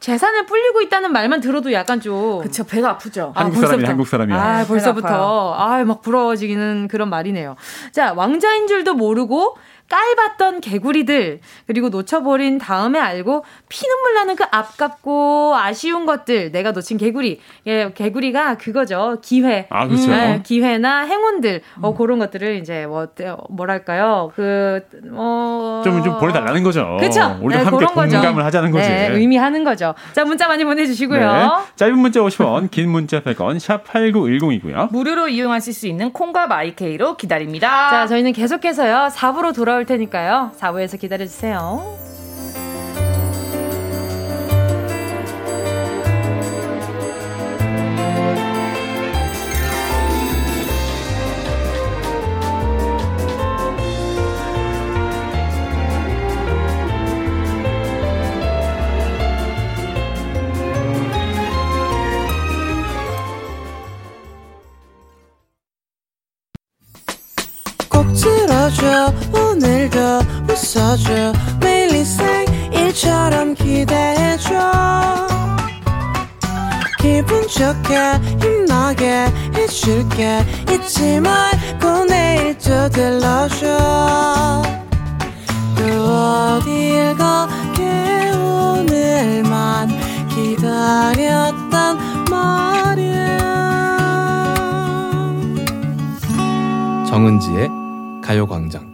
재산을 불리고 있다는 말만 들어도 약간 좀. 그쵸, 배가 아프죠. 한국 벌써부터. 사람이야, 한국 사람이야. 아, 벌써부터. 아, 막 부러워지기는 그런 말이네요. 자, 왕자인 줄도 모르고 깔봤던 개구리들, 그리고 놓쳐버린 다음에 알고 피눈물 나는 그 아깝고 아쉬운 것들, 내가 놓친 개구리. 예, 개구리가 그거죠. 기회. 아, 그렇죠. 네, 기회나 행운들, 어, 그런 것들을 이제 뭐, 어때요? 뭐랄까요. 그, 어. 좀, 좀 보내달라는 거죠. 그쵸? 우리도 네, 함께 그런 거죠. 공감을 하자는 거지. 네, 의미하는 거죠. 자, 문자 많이 보내주시고요. 네. 짧은 문자 50원, 긴 문자 100원, 샵8910이고요. 무료로 이용하실 수 있는 콩과 마이케이로 기다립니다. 자, 저희는 계속해서요, 4부로 돌아올 테니까요. 4부에서 기다려주세요. 오늘도 웃어줘. 매일 일상일처럼 기대해줘. 기분 좋게 힘나게 해줄게. 잊지 말고 내일 또 들러줘. 또 어딜 가게 오늘만 기다렸단 말이야. 정은지의 가요광장.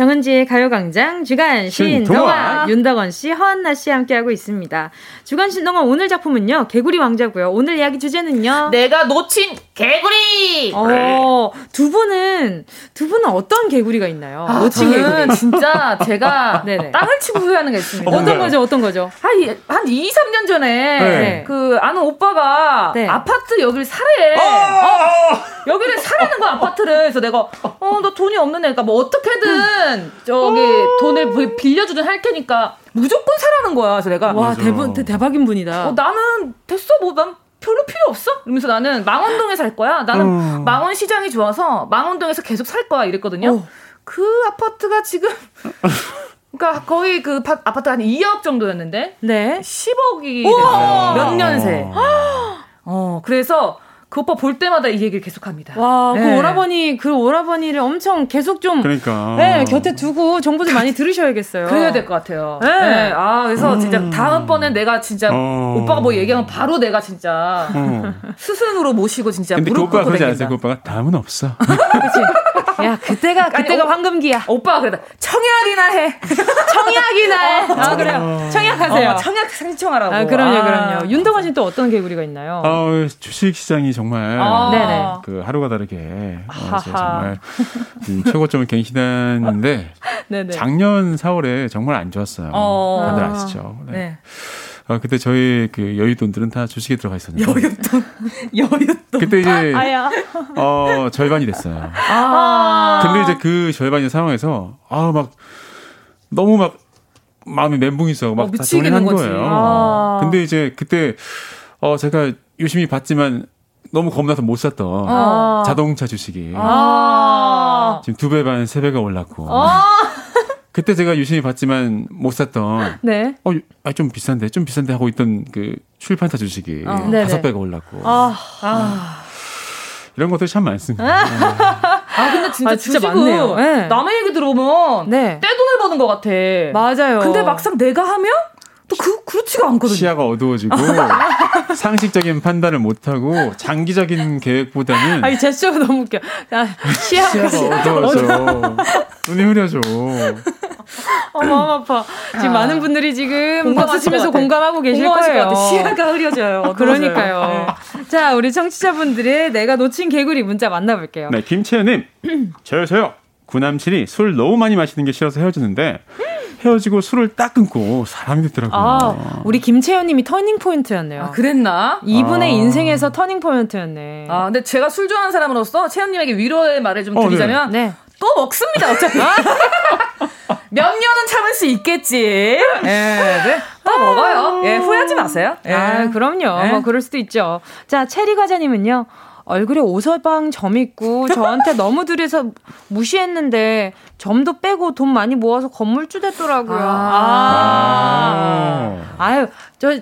정은지의 가요광장 주간 신동아 신동아. 윤덕원 씨, 허한나 씨 함께하고 있습니다. 주간 신동아 오늘 작품은요 개구리 왕자고요. 오늘 이야기 주제는요. 내가 놓친 개구리. 어, 두 분은 두 분은 어떤 개구리가 있나요? 아, 놓친 저는 개구리. 진짜 제가 네네. 땅을 치고 후회하는 게 있습니다. 어, 어떤 거죠? 어떤 거죠? 한, 이- 한 2, 3년 전에 네. 그 아는 오빠가 네. 아파트 여기를 사래. 어, 여기를 사라는 거야 아파트를. 그래서 내가 어너 돈이 없는 애니까 뭐 어떻게든 저기 돈을 비- 빌려주든 할 테니까 무조건 사라는 거야. 그래서 내가 와 맞아. 대분 대- 대박인 분이다. 어, 나는 됐어 뭐난 별로 필요 없어. 이러면서 나는 망원동에 살 거야. 나는 음. 망원 시장이 좋아서 망원동에서 계속 살 거야 이랬거든요. 어. 그 아파트가 지금 그러니까 거의 그 파- 아파트 한 2억 정도였는데 네. 10억이 됐어요. 몇 년새. 아. 어, 그래서 그 오빠 볼 때마다 이 얘기를 계속 합니다. 와, 그 네. 오라버니 그 오라버니를 엄청 계속 좀 그러니까. 네, 곁에 두고 정보들 많이 들으셔야겠어요. 그래야 될 것 같아요. 네. 네. 아, 그래서 진짜 다음번엔 내가 진짜 어. 오빠가 뭐 얘기하면 바로 내가 진짜 어. 스승으로 모시고 진짜 근데 그 무릎 오빠가 그러지. 않았어요? 그 오빠가 다음은 없어. 그치? 야, 그때가 그때가 오- 황금기야. 오빠가 그러다 청약이나 해. 청약이나. 해. 아, 그래요. 청약하세요. 어, 청약 신청하라고. 아, 그럼요, 아. 그럼요. 윤덕원 씨는 또 어떤 개구리가 있나요? 아, 주식 시장이 정말 아. 네네. 그 하루가 다르게 어. 정말 음, 최고점을 갱신했는데 네네. 작년 4월에 정말 안 좋았어요. 어. 다들 아. 아시죠? 네. 네. 어, 그때 저희 그 여윳돈들은 다 주식에 들어가 있었는데 여윳돈. 여윳돈. 그때 이제 아야. 어, 절반이 됐어요. 아. 근데 이제 그 절반의 상황에서 아 막 너무 막 마음이 멘붕이 있어 어, 막다 미치겠는 정리한 거지. 거예요. 아. 근데 이제 그때 어 제가 유심히 봤지만 너무 겁나서 못 샀던 아. 자동차 주식이 아. 지금 두 배 반, 세 배가 올랐고 아. 그때 제가 유심히 봤지만 못 샀던 네. 어, 아, 좀 비싼데, 좀 비싼데 하고 있던 그 출판사 주식이 어. 다섯 네네. 배가 올랐고 아. 아. 이런 것들이 참 많습니다. 아, 근데 진짜, 아, 진짜 주식은 많네요. 네. 남의 얘기 들어보면 네. 떼돈을 버는 것 같아. 맞아요. 근데 막상 내가 하면 또 그, 그렇지가 않거든요. 시야가 어두워지고 상식적인 판단을 못하고 장기적인 계획보다는 아니 제스처가 너무 웃겨. 아, 시야가 시야가 어두워져. 눈이 흐려져. 어, 마음 아파. 지금 아. 많은 분들이 지금 박수 치면서. 공감하고 계실 거예요. 것 같아. 시야가 흐려져요. 그러니까요. 자, 우리 청취자분들의 내가 놓친 개구리 문자 만나볼게요. 네, 김채연님. 저요, 저요. 구남친이 술 너무 많이 마시는 게 싫어서 헤어졌는데 헤어지고 술을 딱 끊고 사람이 됐더라고요. 아, 우리 김채연님이 터닝 포인트였네요. 아, 그랬나? 이분의 아. 인생에서 터닝 포인트였네. 아, 근데 제가 술 좋아하는 사람으로서 채연님에게 위로의 말을 좀 어, 네. 드리자면 네. 또 먹습니다. 어차피 몇 년은 참을 수 있겠지. 네, 네. 또거 먹어요. 예, 후회하지 마세요. 예. 아, 그럼요. 네. 뭐 그럴 수도 있죠. 자, 체리 과자님은요. 얼굴에 오서방 점 있고 저한테 너무 들여서 무시했는데 점도 빼고 돈 많이 모아서 건물주 됐더라고요. 아. 아유, 저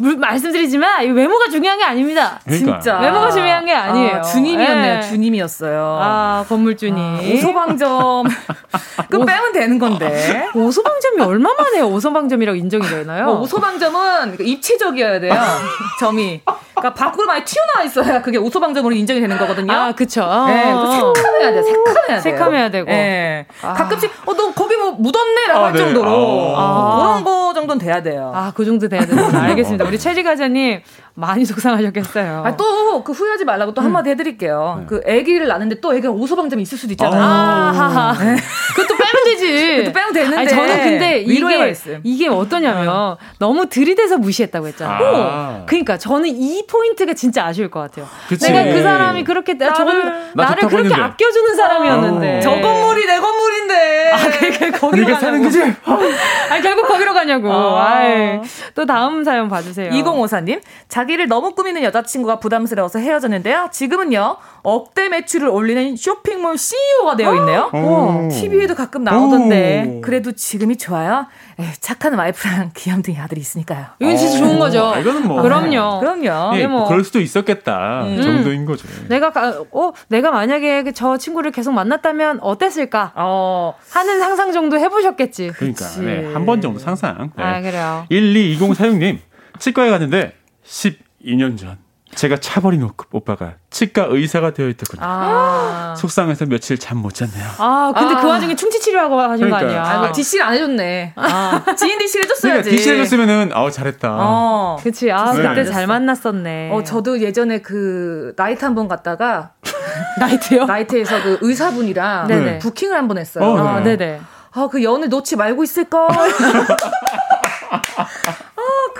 물- 말씀드리지만 이 외모가 중요한 게 아닙니다. 그러니까. 진짜. 외모가 중요한 게 아니에요. 아, 주님이었네요. 예. 주님이었어요. 아, 건물주님. 오소방점. 그 빼면 되는 건데. 오소방점이 얼마 만에 오소방점이라고 인정이 되나요? 뭐 오소방점은 그 입체적이어야 돼요. 점이. 그러니까 밖으로 많이 튀어나와 있어야 그게 오소방점으로 인정이 되는 거거든요. 아, 그쵸. 네, 또 색감해야 돼. 색감해야 돼. 색감해야 되고. 네. 아. 가끔씩 어 너 거기 뭐 묻었네라고 아, 할 네. 정도로 아. 그런 거 정도는 돼야 돼요. 아, 그 정도 돼야 되는구나. 알겠습니다. 우리 최지 과자님 많이 속상하셨겠어요. 아, 또그 후회하지 말라고 또 한마디 해드릴게요. 그 아기를 낳는데 또 애가 오소방점이 있을 수도 있잖아요. 아, 하하. 그것도 빼면 되지. 그것도 빼면 되는데. 아니, 저는 근데 이게, 말씀. 이게 어떠냐면 너무 들이대서 무시했다고 했잖아요. 아. 그러니까 저는 이 포인트가 진짜 아쉬울 것 같아요. 그치. 내가 그 사람이 그렇게 나, 나를- 저는 나 나를 그렇게 했는데. 아껴주는 사람이었는데. 어. 저 건물이 내 건물인데. 아, 그러니까 거기로 네가 사는 가냐고. 거지? 아니, 결국 거기로 가냐고. 어. 아이, 또 다음 사연 봐주세요. 2054님, 자 기를 너무 꾸미는 여자친구가 부담스러워서 헤어졌는데요. 지금은요, 억대 매출을 올리는 쇼핑몰 CEO가 되어 있네요. 오. TV에도 가끔 나오던데, 오. 그래도 지금이 좋아요? 에이, 착한 와이프랑 귀염둥이 아들이 있으니까요. 이건 진짜 좋은 거죠. 아, 이거는 뭐. 그럼요. 그럼요. 예, 뭐. 그럴 수도 있었겠다 정도인 거죠. 내가 가- 어 내가 만약에 그저 친구를 계속 만났다면 어땠을까 어, 하는 상상 정도 해보셨겠지. 그러니까. 네, 한 번 정도 상상. 네. 아 그래요. 122046님 치과에 갔는데 12년 전 제가 차버린 오- 오빠가 치과 의사가 되어 있더군요. 아. 속상해서 며칠 잠 못 잤네요. 아 근데 아. 그 와중에 충치 치료하고 하신 거 그러니까요. 아니야? 아, DC를 안 해줬네. 아, 지인 DC를 그러니까 해줬어야지. 대시해줬으면은 아우 잘했다. 어. 그치. 아 네. 그때 잘 만났었네. 어, 저도 예전에 그, 나이트 한 번 갔다가, 나이트요? 나이트에서 그 의사분이랑 네네. 부킹을 한 번 했어요. 어, 아, 네. 네네. 아, 그 연을 놓지 말고 있을걸.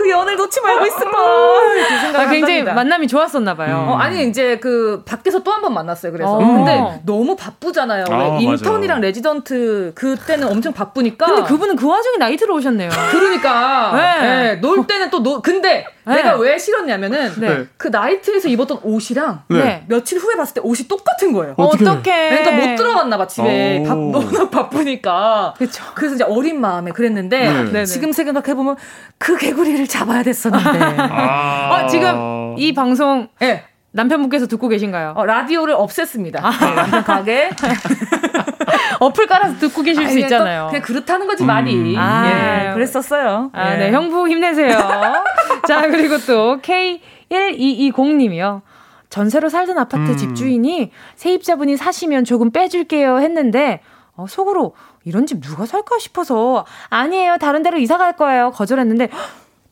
아, 그 연을 놓지 말고 있을걸. 이렇게 생각을 아, 굉장히 한답니다. 만남이 좋았었나 봐요. 어, 아니 이제 그 밖에서 또 한 번 만났어요. 그래서 어. 근데 너무 바쁘잖아요. 아, 왜 맞아. 인턴이랑 레지던트 그때는 엄청 바쁘니까. 근데 그분은 그 와중에 나이트로 오셨네요. 그러니까 네. 네, 놀 때는 또 노. 근데 네. 내가 왜 싫었냐면은 네. 그 나이트에서 입었던 옷이랑 네. 네. 며칠 후에 봤을 때 옷이 똑같은 거예요. 어떡해. 그러니까 못 들어갔나 봐 집에 오. 바, 너무 바쁘니까. 그쵸. 그래서 이제 어린 마음에 그랬는데 네. 지금 생각해 보면 그 개구리를 잡아야 됐었는데. 아. 어, 지금 이 방송 예. 남편분께서 듣고 계신가요? 어, 라디오를 없앴습니다. 네, 남편 가게. 어플 깔아서 듣고 계실 수 아니, 그냥 있잖아요. 또 그냥 그렇다는 거지 많이. 아. 예, 그랬었어요. 아, 예. 네, 형부 힘내세요. 자, 그리고 또 K1220님이요. 전세로 살던 아파트 음. 집주인이 세입자분이 사시면 조금 빼줄게요 했는데, 어, 속으로 이런 집 누가 살까 싶어서, 아니에요, 다른 데로 이사 갈 거예요. 거절했는데,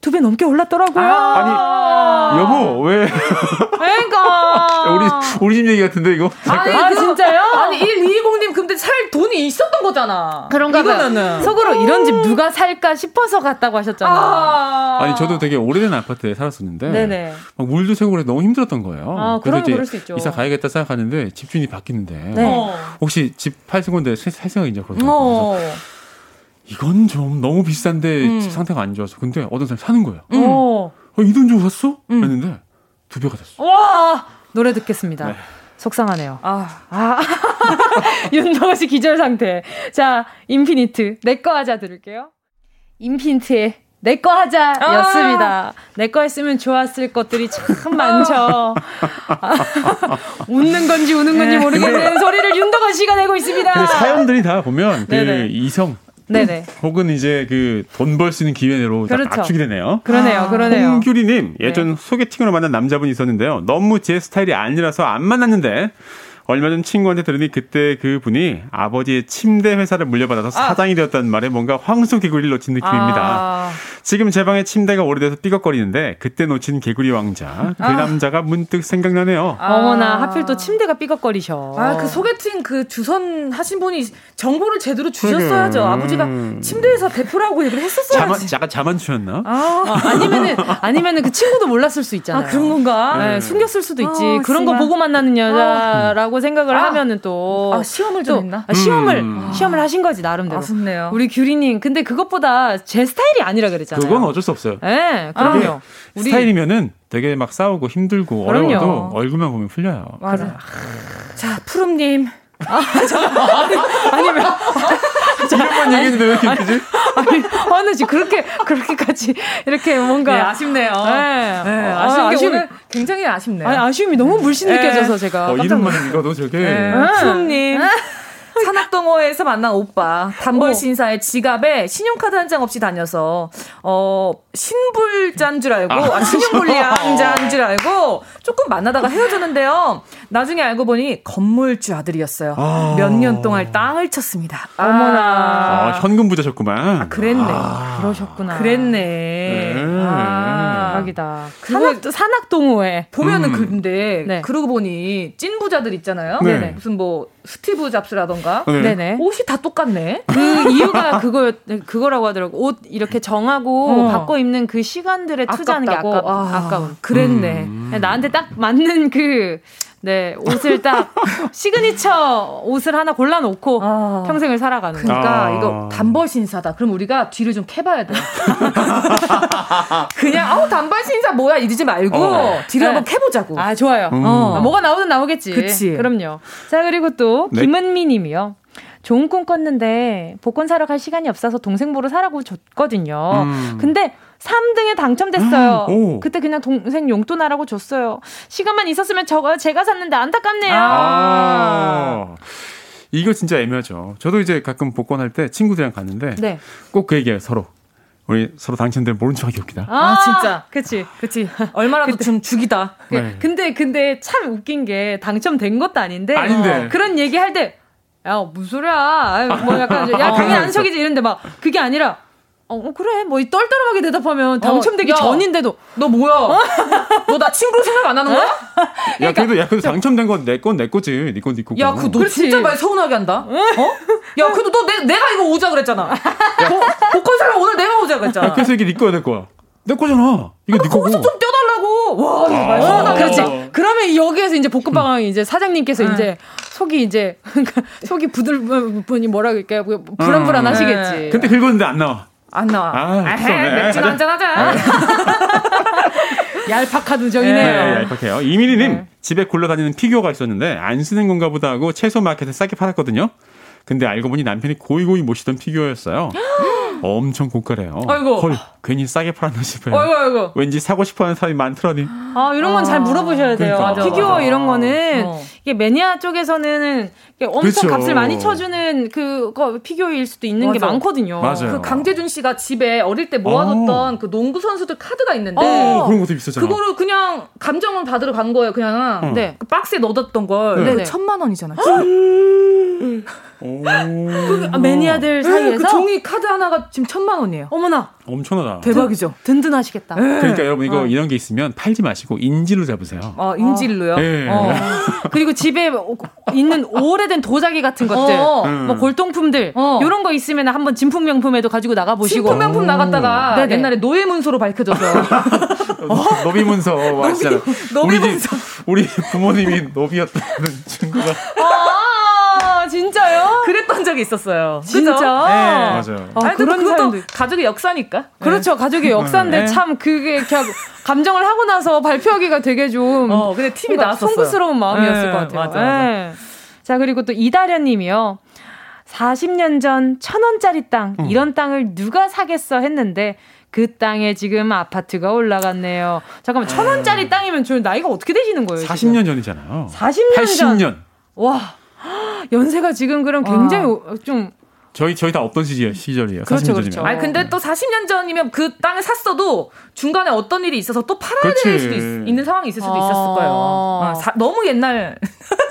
두 배 넘게 올랐더라고요. 아 니 여보 왜 그러니까. 우리 우리 집 얘기 같은데 이거? 아니, 아, 그- 진짜요? 아니, 1220님 근데 살 돈이 있었던 거잖아. 그런가 봐요. 속으로 이런 집 누가 살까 싶어서 갔다고 하셨잖아요. 아. 아니 저도 되게 오래된 아파트에 살았었는데 네네. 막 물도 새고 그래서 너무 힘들었던 거예요. 아, 그래서 있죠. 이사 가야겠다 생각하는데 집주인이 바뀌는데 네. 어. 혹시 집팔 건데 살 생각 이제 그러더라고요. 어. 이건 좀 너무 비싼데 음. 집 상태가 안 좋아서 근데 어떤 사람 사는 거예요. 오. 어, 이돈 주고 샀어? 음. 했는데 두 배가 됐어. 와! 노래 듣겠습니다. 네. 속상하네요. 아. 아. 윤정아 씨 기절 상태. 자, 인피니트. 내꺼 하자 들을게요. 인피니트의 내꺼 하자 였습니다. 내꺼 했으면 좋았을 것들이 참 많죠. 아, 웃는 건지 우는 건지 모르겠는 소리를 윤덕원 씨가 내고 있습니다. 근데 사연들이 다 보면 그 네네. 이성 네네. 혹은 이제 그 돈 벌 수 있는 기회로 다 그렇죠. 압축이 되네요. 그러네요, 그러네요. 홍규리님 예전 소개팅으로 만난 남자분이 있었는데요. 너무 제 스타일이 아니라서 안 만났는데 얼마 전 친구한테 들으니 그때 그 분이 아버지의 침대 회사를 물려받아서 사장이 되었다는 말에 뭔가 황소 개구리를 놓친 느낌입니다. 아, 지금 제 방에 침대가 오래돼서 삐걱거리는데 그때 놓친 개구리 왕자 그 남자가 문득 생각나네요. 어머나, 하필 또 침대가 삐걱거리셔. 아, 그 소개팅 그 주선 하신 분이 정보를 제대로 주셨어야죠. 그러게. 아버지가 음. 침대에서 대표라고 얘기를 자만, 했었어야지. 약간 자만 추였나? 아, 아니면은, 아니면은 그 친구도 몰랐을 수 있잖아요. 아, 그런 건가? 네, 숨겼을 수도 있지. 어, 그런 거. 보고 만나는 여자라고 라고 생각을 아. 하면은 또 아, 시험을 좀 했나? 아, 시험을 음. 시험을 하신 거지 나름대로. 아쉽네요. 우리 규리님 근데 그것보다 제 스타일이 아니라 그랬잖아요. 그건 어쩔 수 없어요. 네, 그럼요. 우리 스타일이면은 되게 막 싸우고 힘들고 그럼요. 어려워도 얼굴만 보면 풀려요. 맞아. 자, 푸름님. 아니면 이름만 얘기했는데 왜 이렇게 웃기지? 아니 어느 지 그렇게 그렇게까지 이렇게 뭔가 네, 아쉽네요. 네. 네, 아, 아쉬운 게 아쉬움이- 오늘 굉장히 아쉽네요. 아니 아쉬움이 너무 물씬 네. 느껴져서 제가 어, 이름만 읽어도 저게 네, 푸름님. 산악동호회에서 만난 오빠 단벌 어. 신사의 지갑에 신용카드 한 장 없이 다녀서 어 신불자인 줄 알고 아, 신용불량자인 줄 알고 조금 만나다가 헤어졌는데요. 나중에 알고 보니 건물주 아들이었어요. 아. 몇년 동안 땅을 쳤습니다. 어머나. 아, 현금 부자셨구만. 그랬네. 그러셨구나. 그랬네. 네. 아. 대박이다. 산악 산악동호회 보면은 음. 근데 네. 그러고 보니 찐 부자들 있잖아요. 네. 네네. 무슨 뭐 스티브 잡스라던가 네. 네네. 옷이 다 똑같네. 그 이유가 그거 그거라고 하더라고. 옷 이렇게 정하고 어. 바꿔 입는 그 시간들에 투자하는 게 아깝다고? 아까, 아, 아까운. 그랬네. 음. 나한테 딱 맞는 그, 네, 옷을 딱, 시그니처 옷을 하나 골라놓고 아. 평생을 살아가는. 그러니까 아. 이거 단벌 신사다. 그럼 우리가 뒤를 좀 캐봐야 돼. 그냥 아우 단벌 신사 뭐야 이러지 말고 어. 뒤를 네. 한번 캐보자고. 아, 좋아요. 음. 어, 뭐가 나오든 나오겠지. 그치. 그럼요. 자, 그리고 또, 네. 김은미 님이요. 좋은 꿈 꿨는데, 복권 사러 갈 시간이 없어서 동생 보러 사라고 줬거든요. 음. 근데, 3등에 당첨됐어요. 음, 오. 그때 그냥 동생 용돈 하라고 줬어요. 시간만 있었으면 저거 제가 샀는데 안타깝네요. 아. 이거 진짜 애매하죠. 저도 이제 가끔 복권할 때 친구들이랑 갔는데 네. 꼭그 얘기해요, 서로. 우리 서로 당첨되면 모른 척하기 웃기다. 아, 진짜. 그치. 그치. 얼마라도 좀 죽이다. 그- 네. 근데 근데 참 웃긴 게 당첨된 것도 아닌데 아닌데. 어, 그런 얘기 할 때 야, 무슨 소리야. 아유, 뭐 약간 야, 어, 당연히 안. 속이지 이런데 막 그게 아니라 어, 어, 그래. 뭐 이 떨떠름하게 대답하면 당첨되기 야. 전인데도 너 뭐야? 너 나 친구로 생각 안 하는 거야? 야, 그래도 야, 그래도 당첨된 건 내 건 내 거지. 네 건 네 거고. 야, 그거 너 그렇지. 진짜 말 서운하게 한다. 어? 야, 그래도 너 내, 내가 이거 오자 그랬잖아. 복- 복권 사러 오늘 내가 오자 야, 그랬잖아. 그래서 이게 네 거야, 내 거야. 내 거잖아. 이거 네 거고. 거기서 좀 떼어달라고. 와, 이거 말 어, 서운하게 그렇지. 한다. 그러면 여기에서 이제 볶음빵 이제 사장님께서 이제 속이 이제 그러니까 속이 부들 분이 뭐라 그럴까요? 불안불안하시겠지. 네. 근데 긁었는데 안 나와. 안 나와. 아, 아, 무섭네. 맥주. 한잔 하자. 얄팍한 네, 우정이네요. 얄팍해요. 이민희님 집에 굴러다니는 피규어가 있었는데 안 쓰는 건가 보다 하고 채소 마켓에 싸게 팔았거든요. 근데 알고 보니 남편이 고이고이 모시던 피규어였어요. 엄청 고가래요. 아이고. 헐, 괜히 싸게 팔았나 싶어요. 아이고, 아이고. 왠지 사고 싶어하는 사람이 많더라니. 아, 이런 건잘 물어보셔야 돼요. 그러니까. 맞아, 피규어 맞아. 이런 거는 어. 이게 매니아 쪽에서는 이게 엄청 그쵸. 값을 많이 쳐주는 그거 피규어일 수도 있는 게 맞아. 많거든요. 맞아요. 그 강재준 씨가 집에 어릴 때 모아뒀던 그 농구 선수들 카드가 있는데 어, 그런 것도 비싸잖아. 그거를 그냥 감정을 받으러 간 거예요. 그냥 어. 네. 그 박스에 넣어뒀던 걸 네. 그 네네. 천만 원이잖아. 오. 아, 매니아들 사이에서 그 종이 카드 하나가 지금 천만 원이에요. 어머나 엄청나다. 대박이죠. 든든하시겠다. 그러니까 여러분 이거 어. 이런 게 있으면 팔지 마시고 인질로 잡으세요. 어, 인질로요. 네. 어. 그리고 집에 오- 있는 오래된 도자기 같은 것들, 어. 음. 뭐 골동품들 어. 이런 거 있으면 한번 진품 명품에도 가지고 나가 보시고. 진품명품 나갔다가 네네. 옛날에 노예 문서로 밝혀져서 노비 문서 아시잖아요. 노비 우리 문서. 우리 부모님이 노비였다는 친구가 아 진짜요? 그랬던 적이 있었어요. 진짜? 네. 맞아요. 아, 아니, 그런 그것도 사람도 있- 가족의 역사니까. 그렇죠. 가족의 역사인데 네. 참 그게 이렇게 하고 감정을 하고 나서 발표하기가 되게 좀 어, 근데 뭔가 나왔었어요. 송구스러운 마음이었을 네, 것 같아요. 맞아, 맞아. 네. 자, 그리고 또 이다련 님이요. 40년 전 천원짜리 땅, 음. 이런 땅을 누가 사겠어 했는데, 그 땅에 지금 아파트가 올라갔네요. 잠깐만, 천원짜리 땅이면 저 나이가 어떻게 되시는 거예요? 지금? 40년 전이잖아요. 40년 전. 80년. 와. 연세가 지금 그럼 굉장히 좀 저희 저희 다 없던 시절, 시절이에요. 그렇죠, 40년 그렇죠. 아니 근데 또 40년 전이면 그 땅을 샀어도 중간에 어떤 일이 있어서 또 팔아야 그렇지. 될 수도 있, 는 상황이 있을 수도 아. 있었을 거예요. 어, 사- 너무 옛날.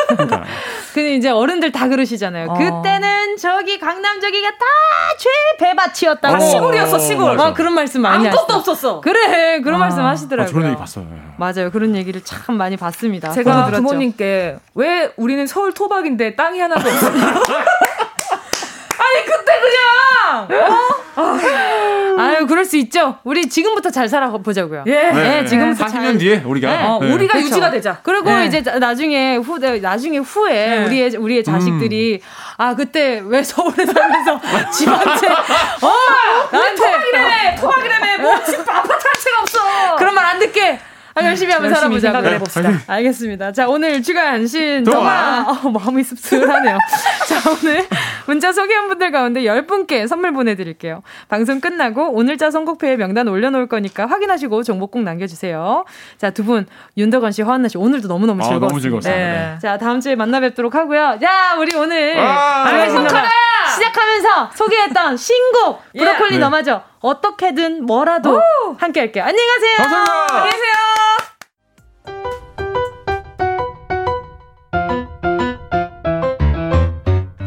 그러니까. 근데 이제 어른들 다 그러시잖아요. 어. 그때는 저기 강남 저기가 다 최배밭이었다고. 다 시골이었어, 시골. 아, 그런 말씀 많이 아무것도 하시더라고요. 없었어. 그래, 그런 말씀 아, 하시더라고요. 저런 얘기 봤어요. 맞아요. 그런 얘기를 참 많이 봤습니다. 제가. 부모님께 왜 우리는 서울 토박인데 땅이 하나도 없어? 그냥 어? 아유, 그럴 수 있죠. 우리 지금부터 잘 살아보자고요. 예. 네, 지금부터 40년 뒤에 우리가 네. 어, 우리가 그렇죠. 유지가 되자. 그리고 네. 이제 나중에 후 나중에 후에 네. 우리의 우리의 자식들이 음. 아 그때 왜 서울에 살면서 집한테 어 나한테 토박이래매 토박이래매 뭐집 아파트 한 채가 없어. 그런 말 안 듣게. 아, 열심히 한번 살아보자. 생각을 해봅시다. 네. 알겠습니다. 자, 오늘 주간 신 동화. 어, 마음이 씁쓸하네요. 자, 오늘 문자 소개한 분들 가운데 10분께 선물 보내드릴게요. 방송 끝나고 오늘자 선곡표에 명단 올려놓을 거니까 확인하시고 정보 꼭 남겨주세요. 자, 두 분, 윤덕원 씨, 허한나 씨, 오늘도 너무너무 즐거웠습니다. 아, 너무 즐거웠습니다. 네. 네. 자, 다음 주에 만나 뵙도록 하고요. 자, 우리 오늘 알려진다 시작하면서 소개했던 신곡 예. 브로콜리 예. 너마저 어떻게든 뭐라도 함께 할게요. 안녕히 가세요. 감사합니다. 안녕히 계세요.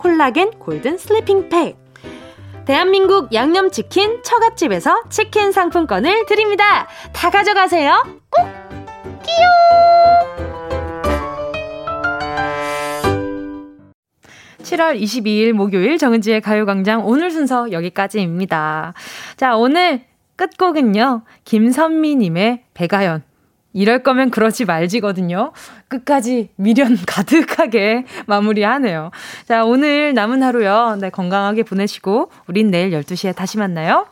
콜라겐 골든 슬리핑 팩, 대한민국 양념치킨 처갓집에서 치킨 상품권을 드립니다. 다 가져가세요. 꼭! 끼용! 7월 22일 목요일 정은지의 가요광장 오늘 순서 여기까지입니다. 자, 오늘 끝곡은요. 김선미님의 배가연. 이럴 거면 그러지 말지거든요. 끝까지 미련 가득하게 마무리하네요. 자, 오늘 남은 하루요. 네, 건강하게 보내시고, 우린 내일 12시에 다시 만나요.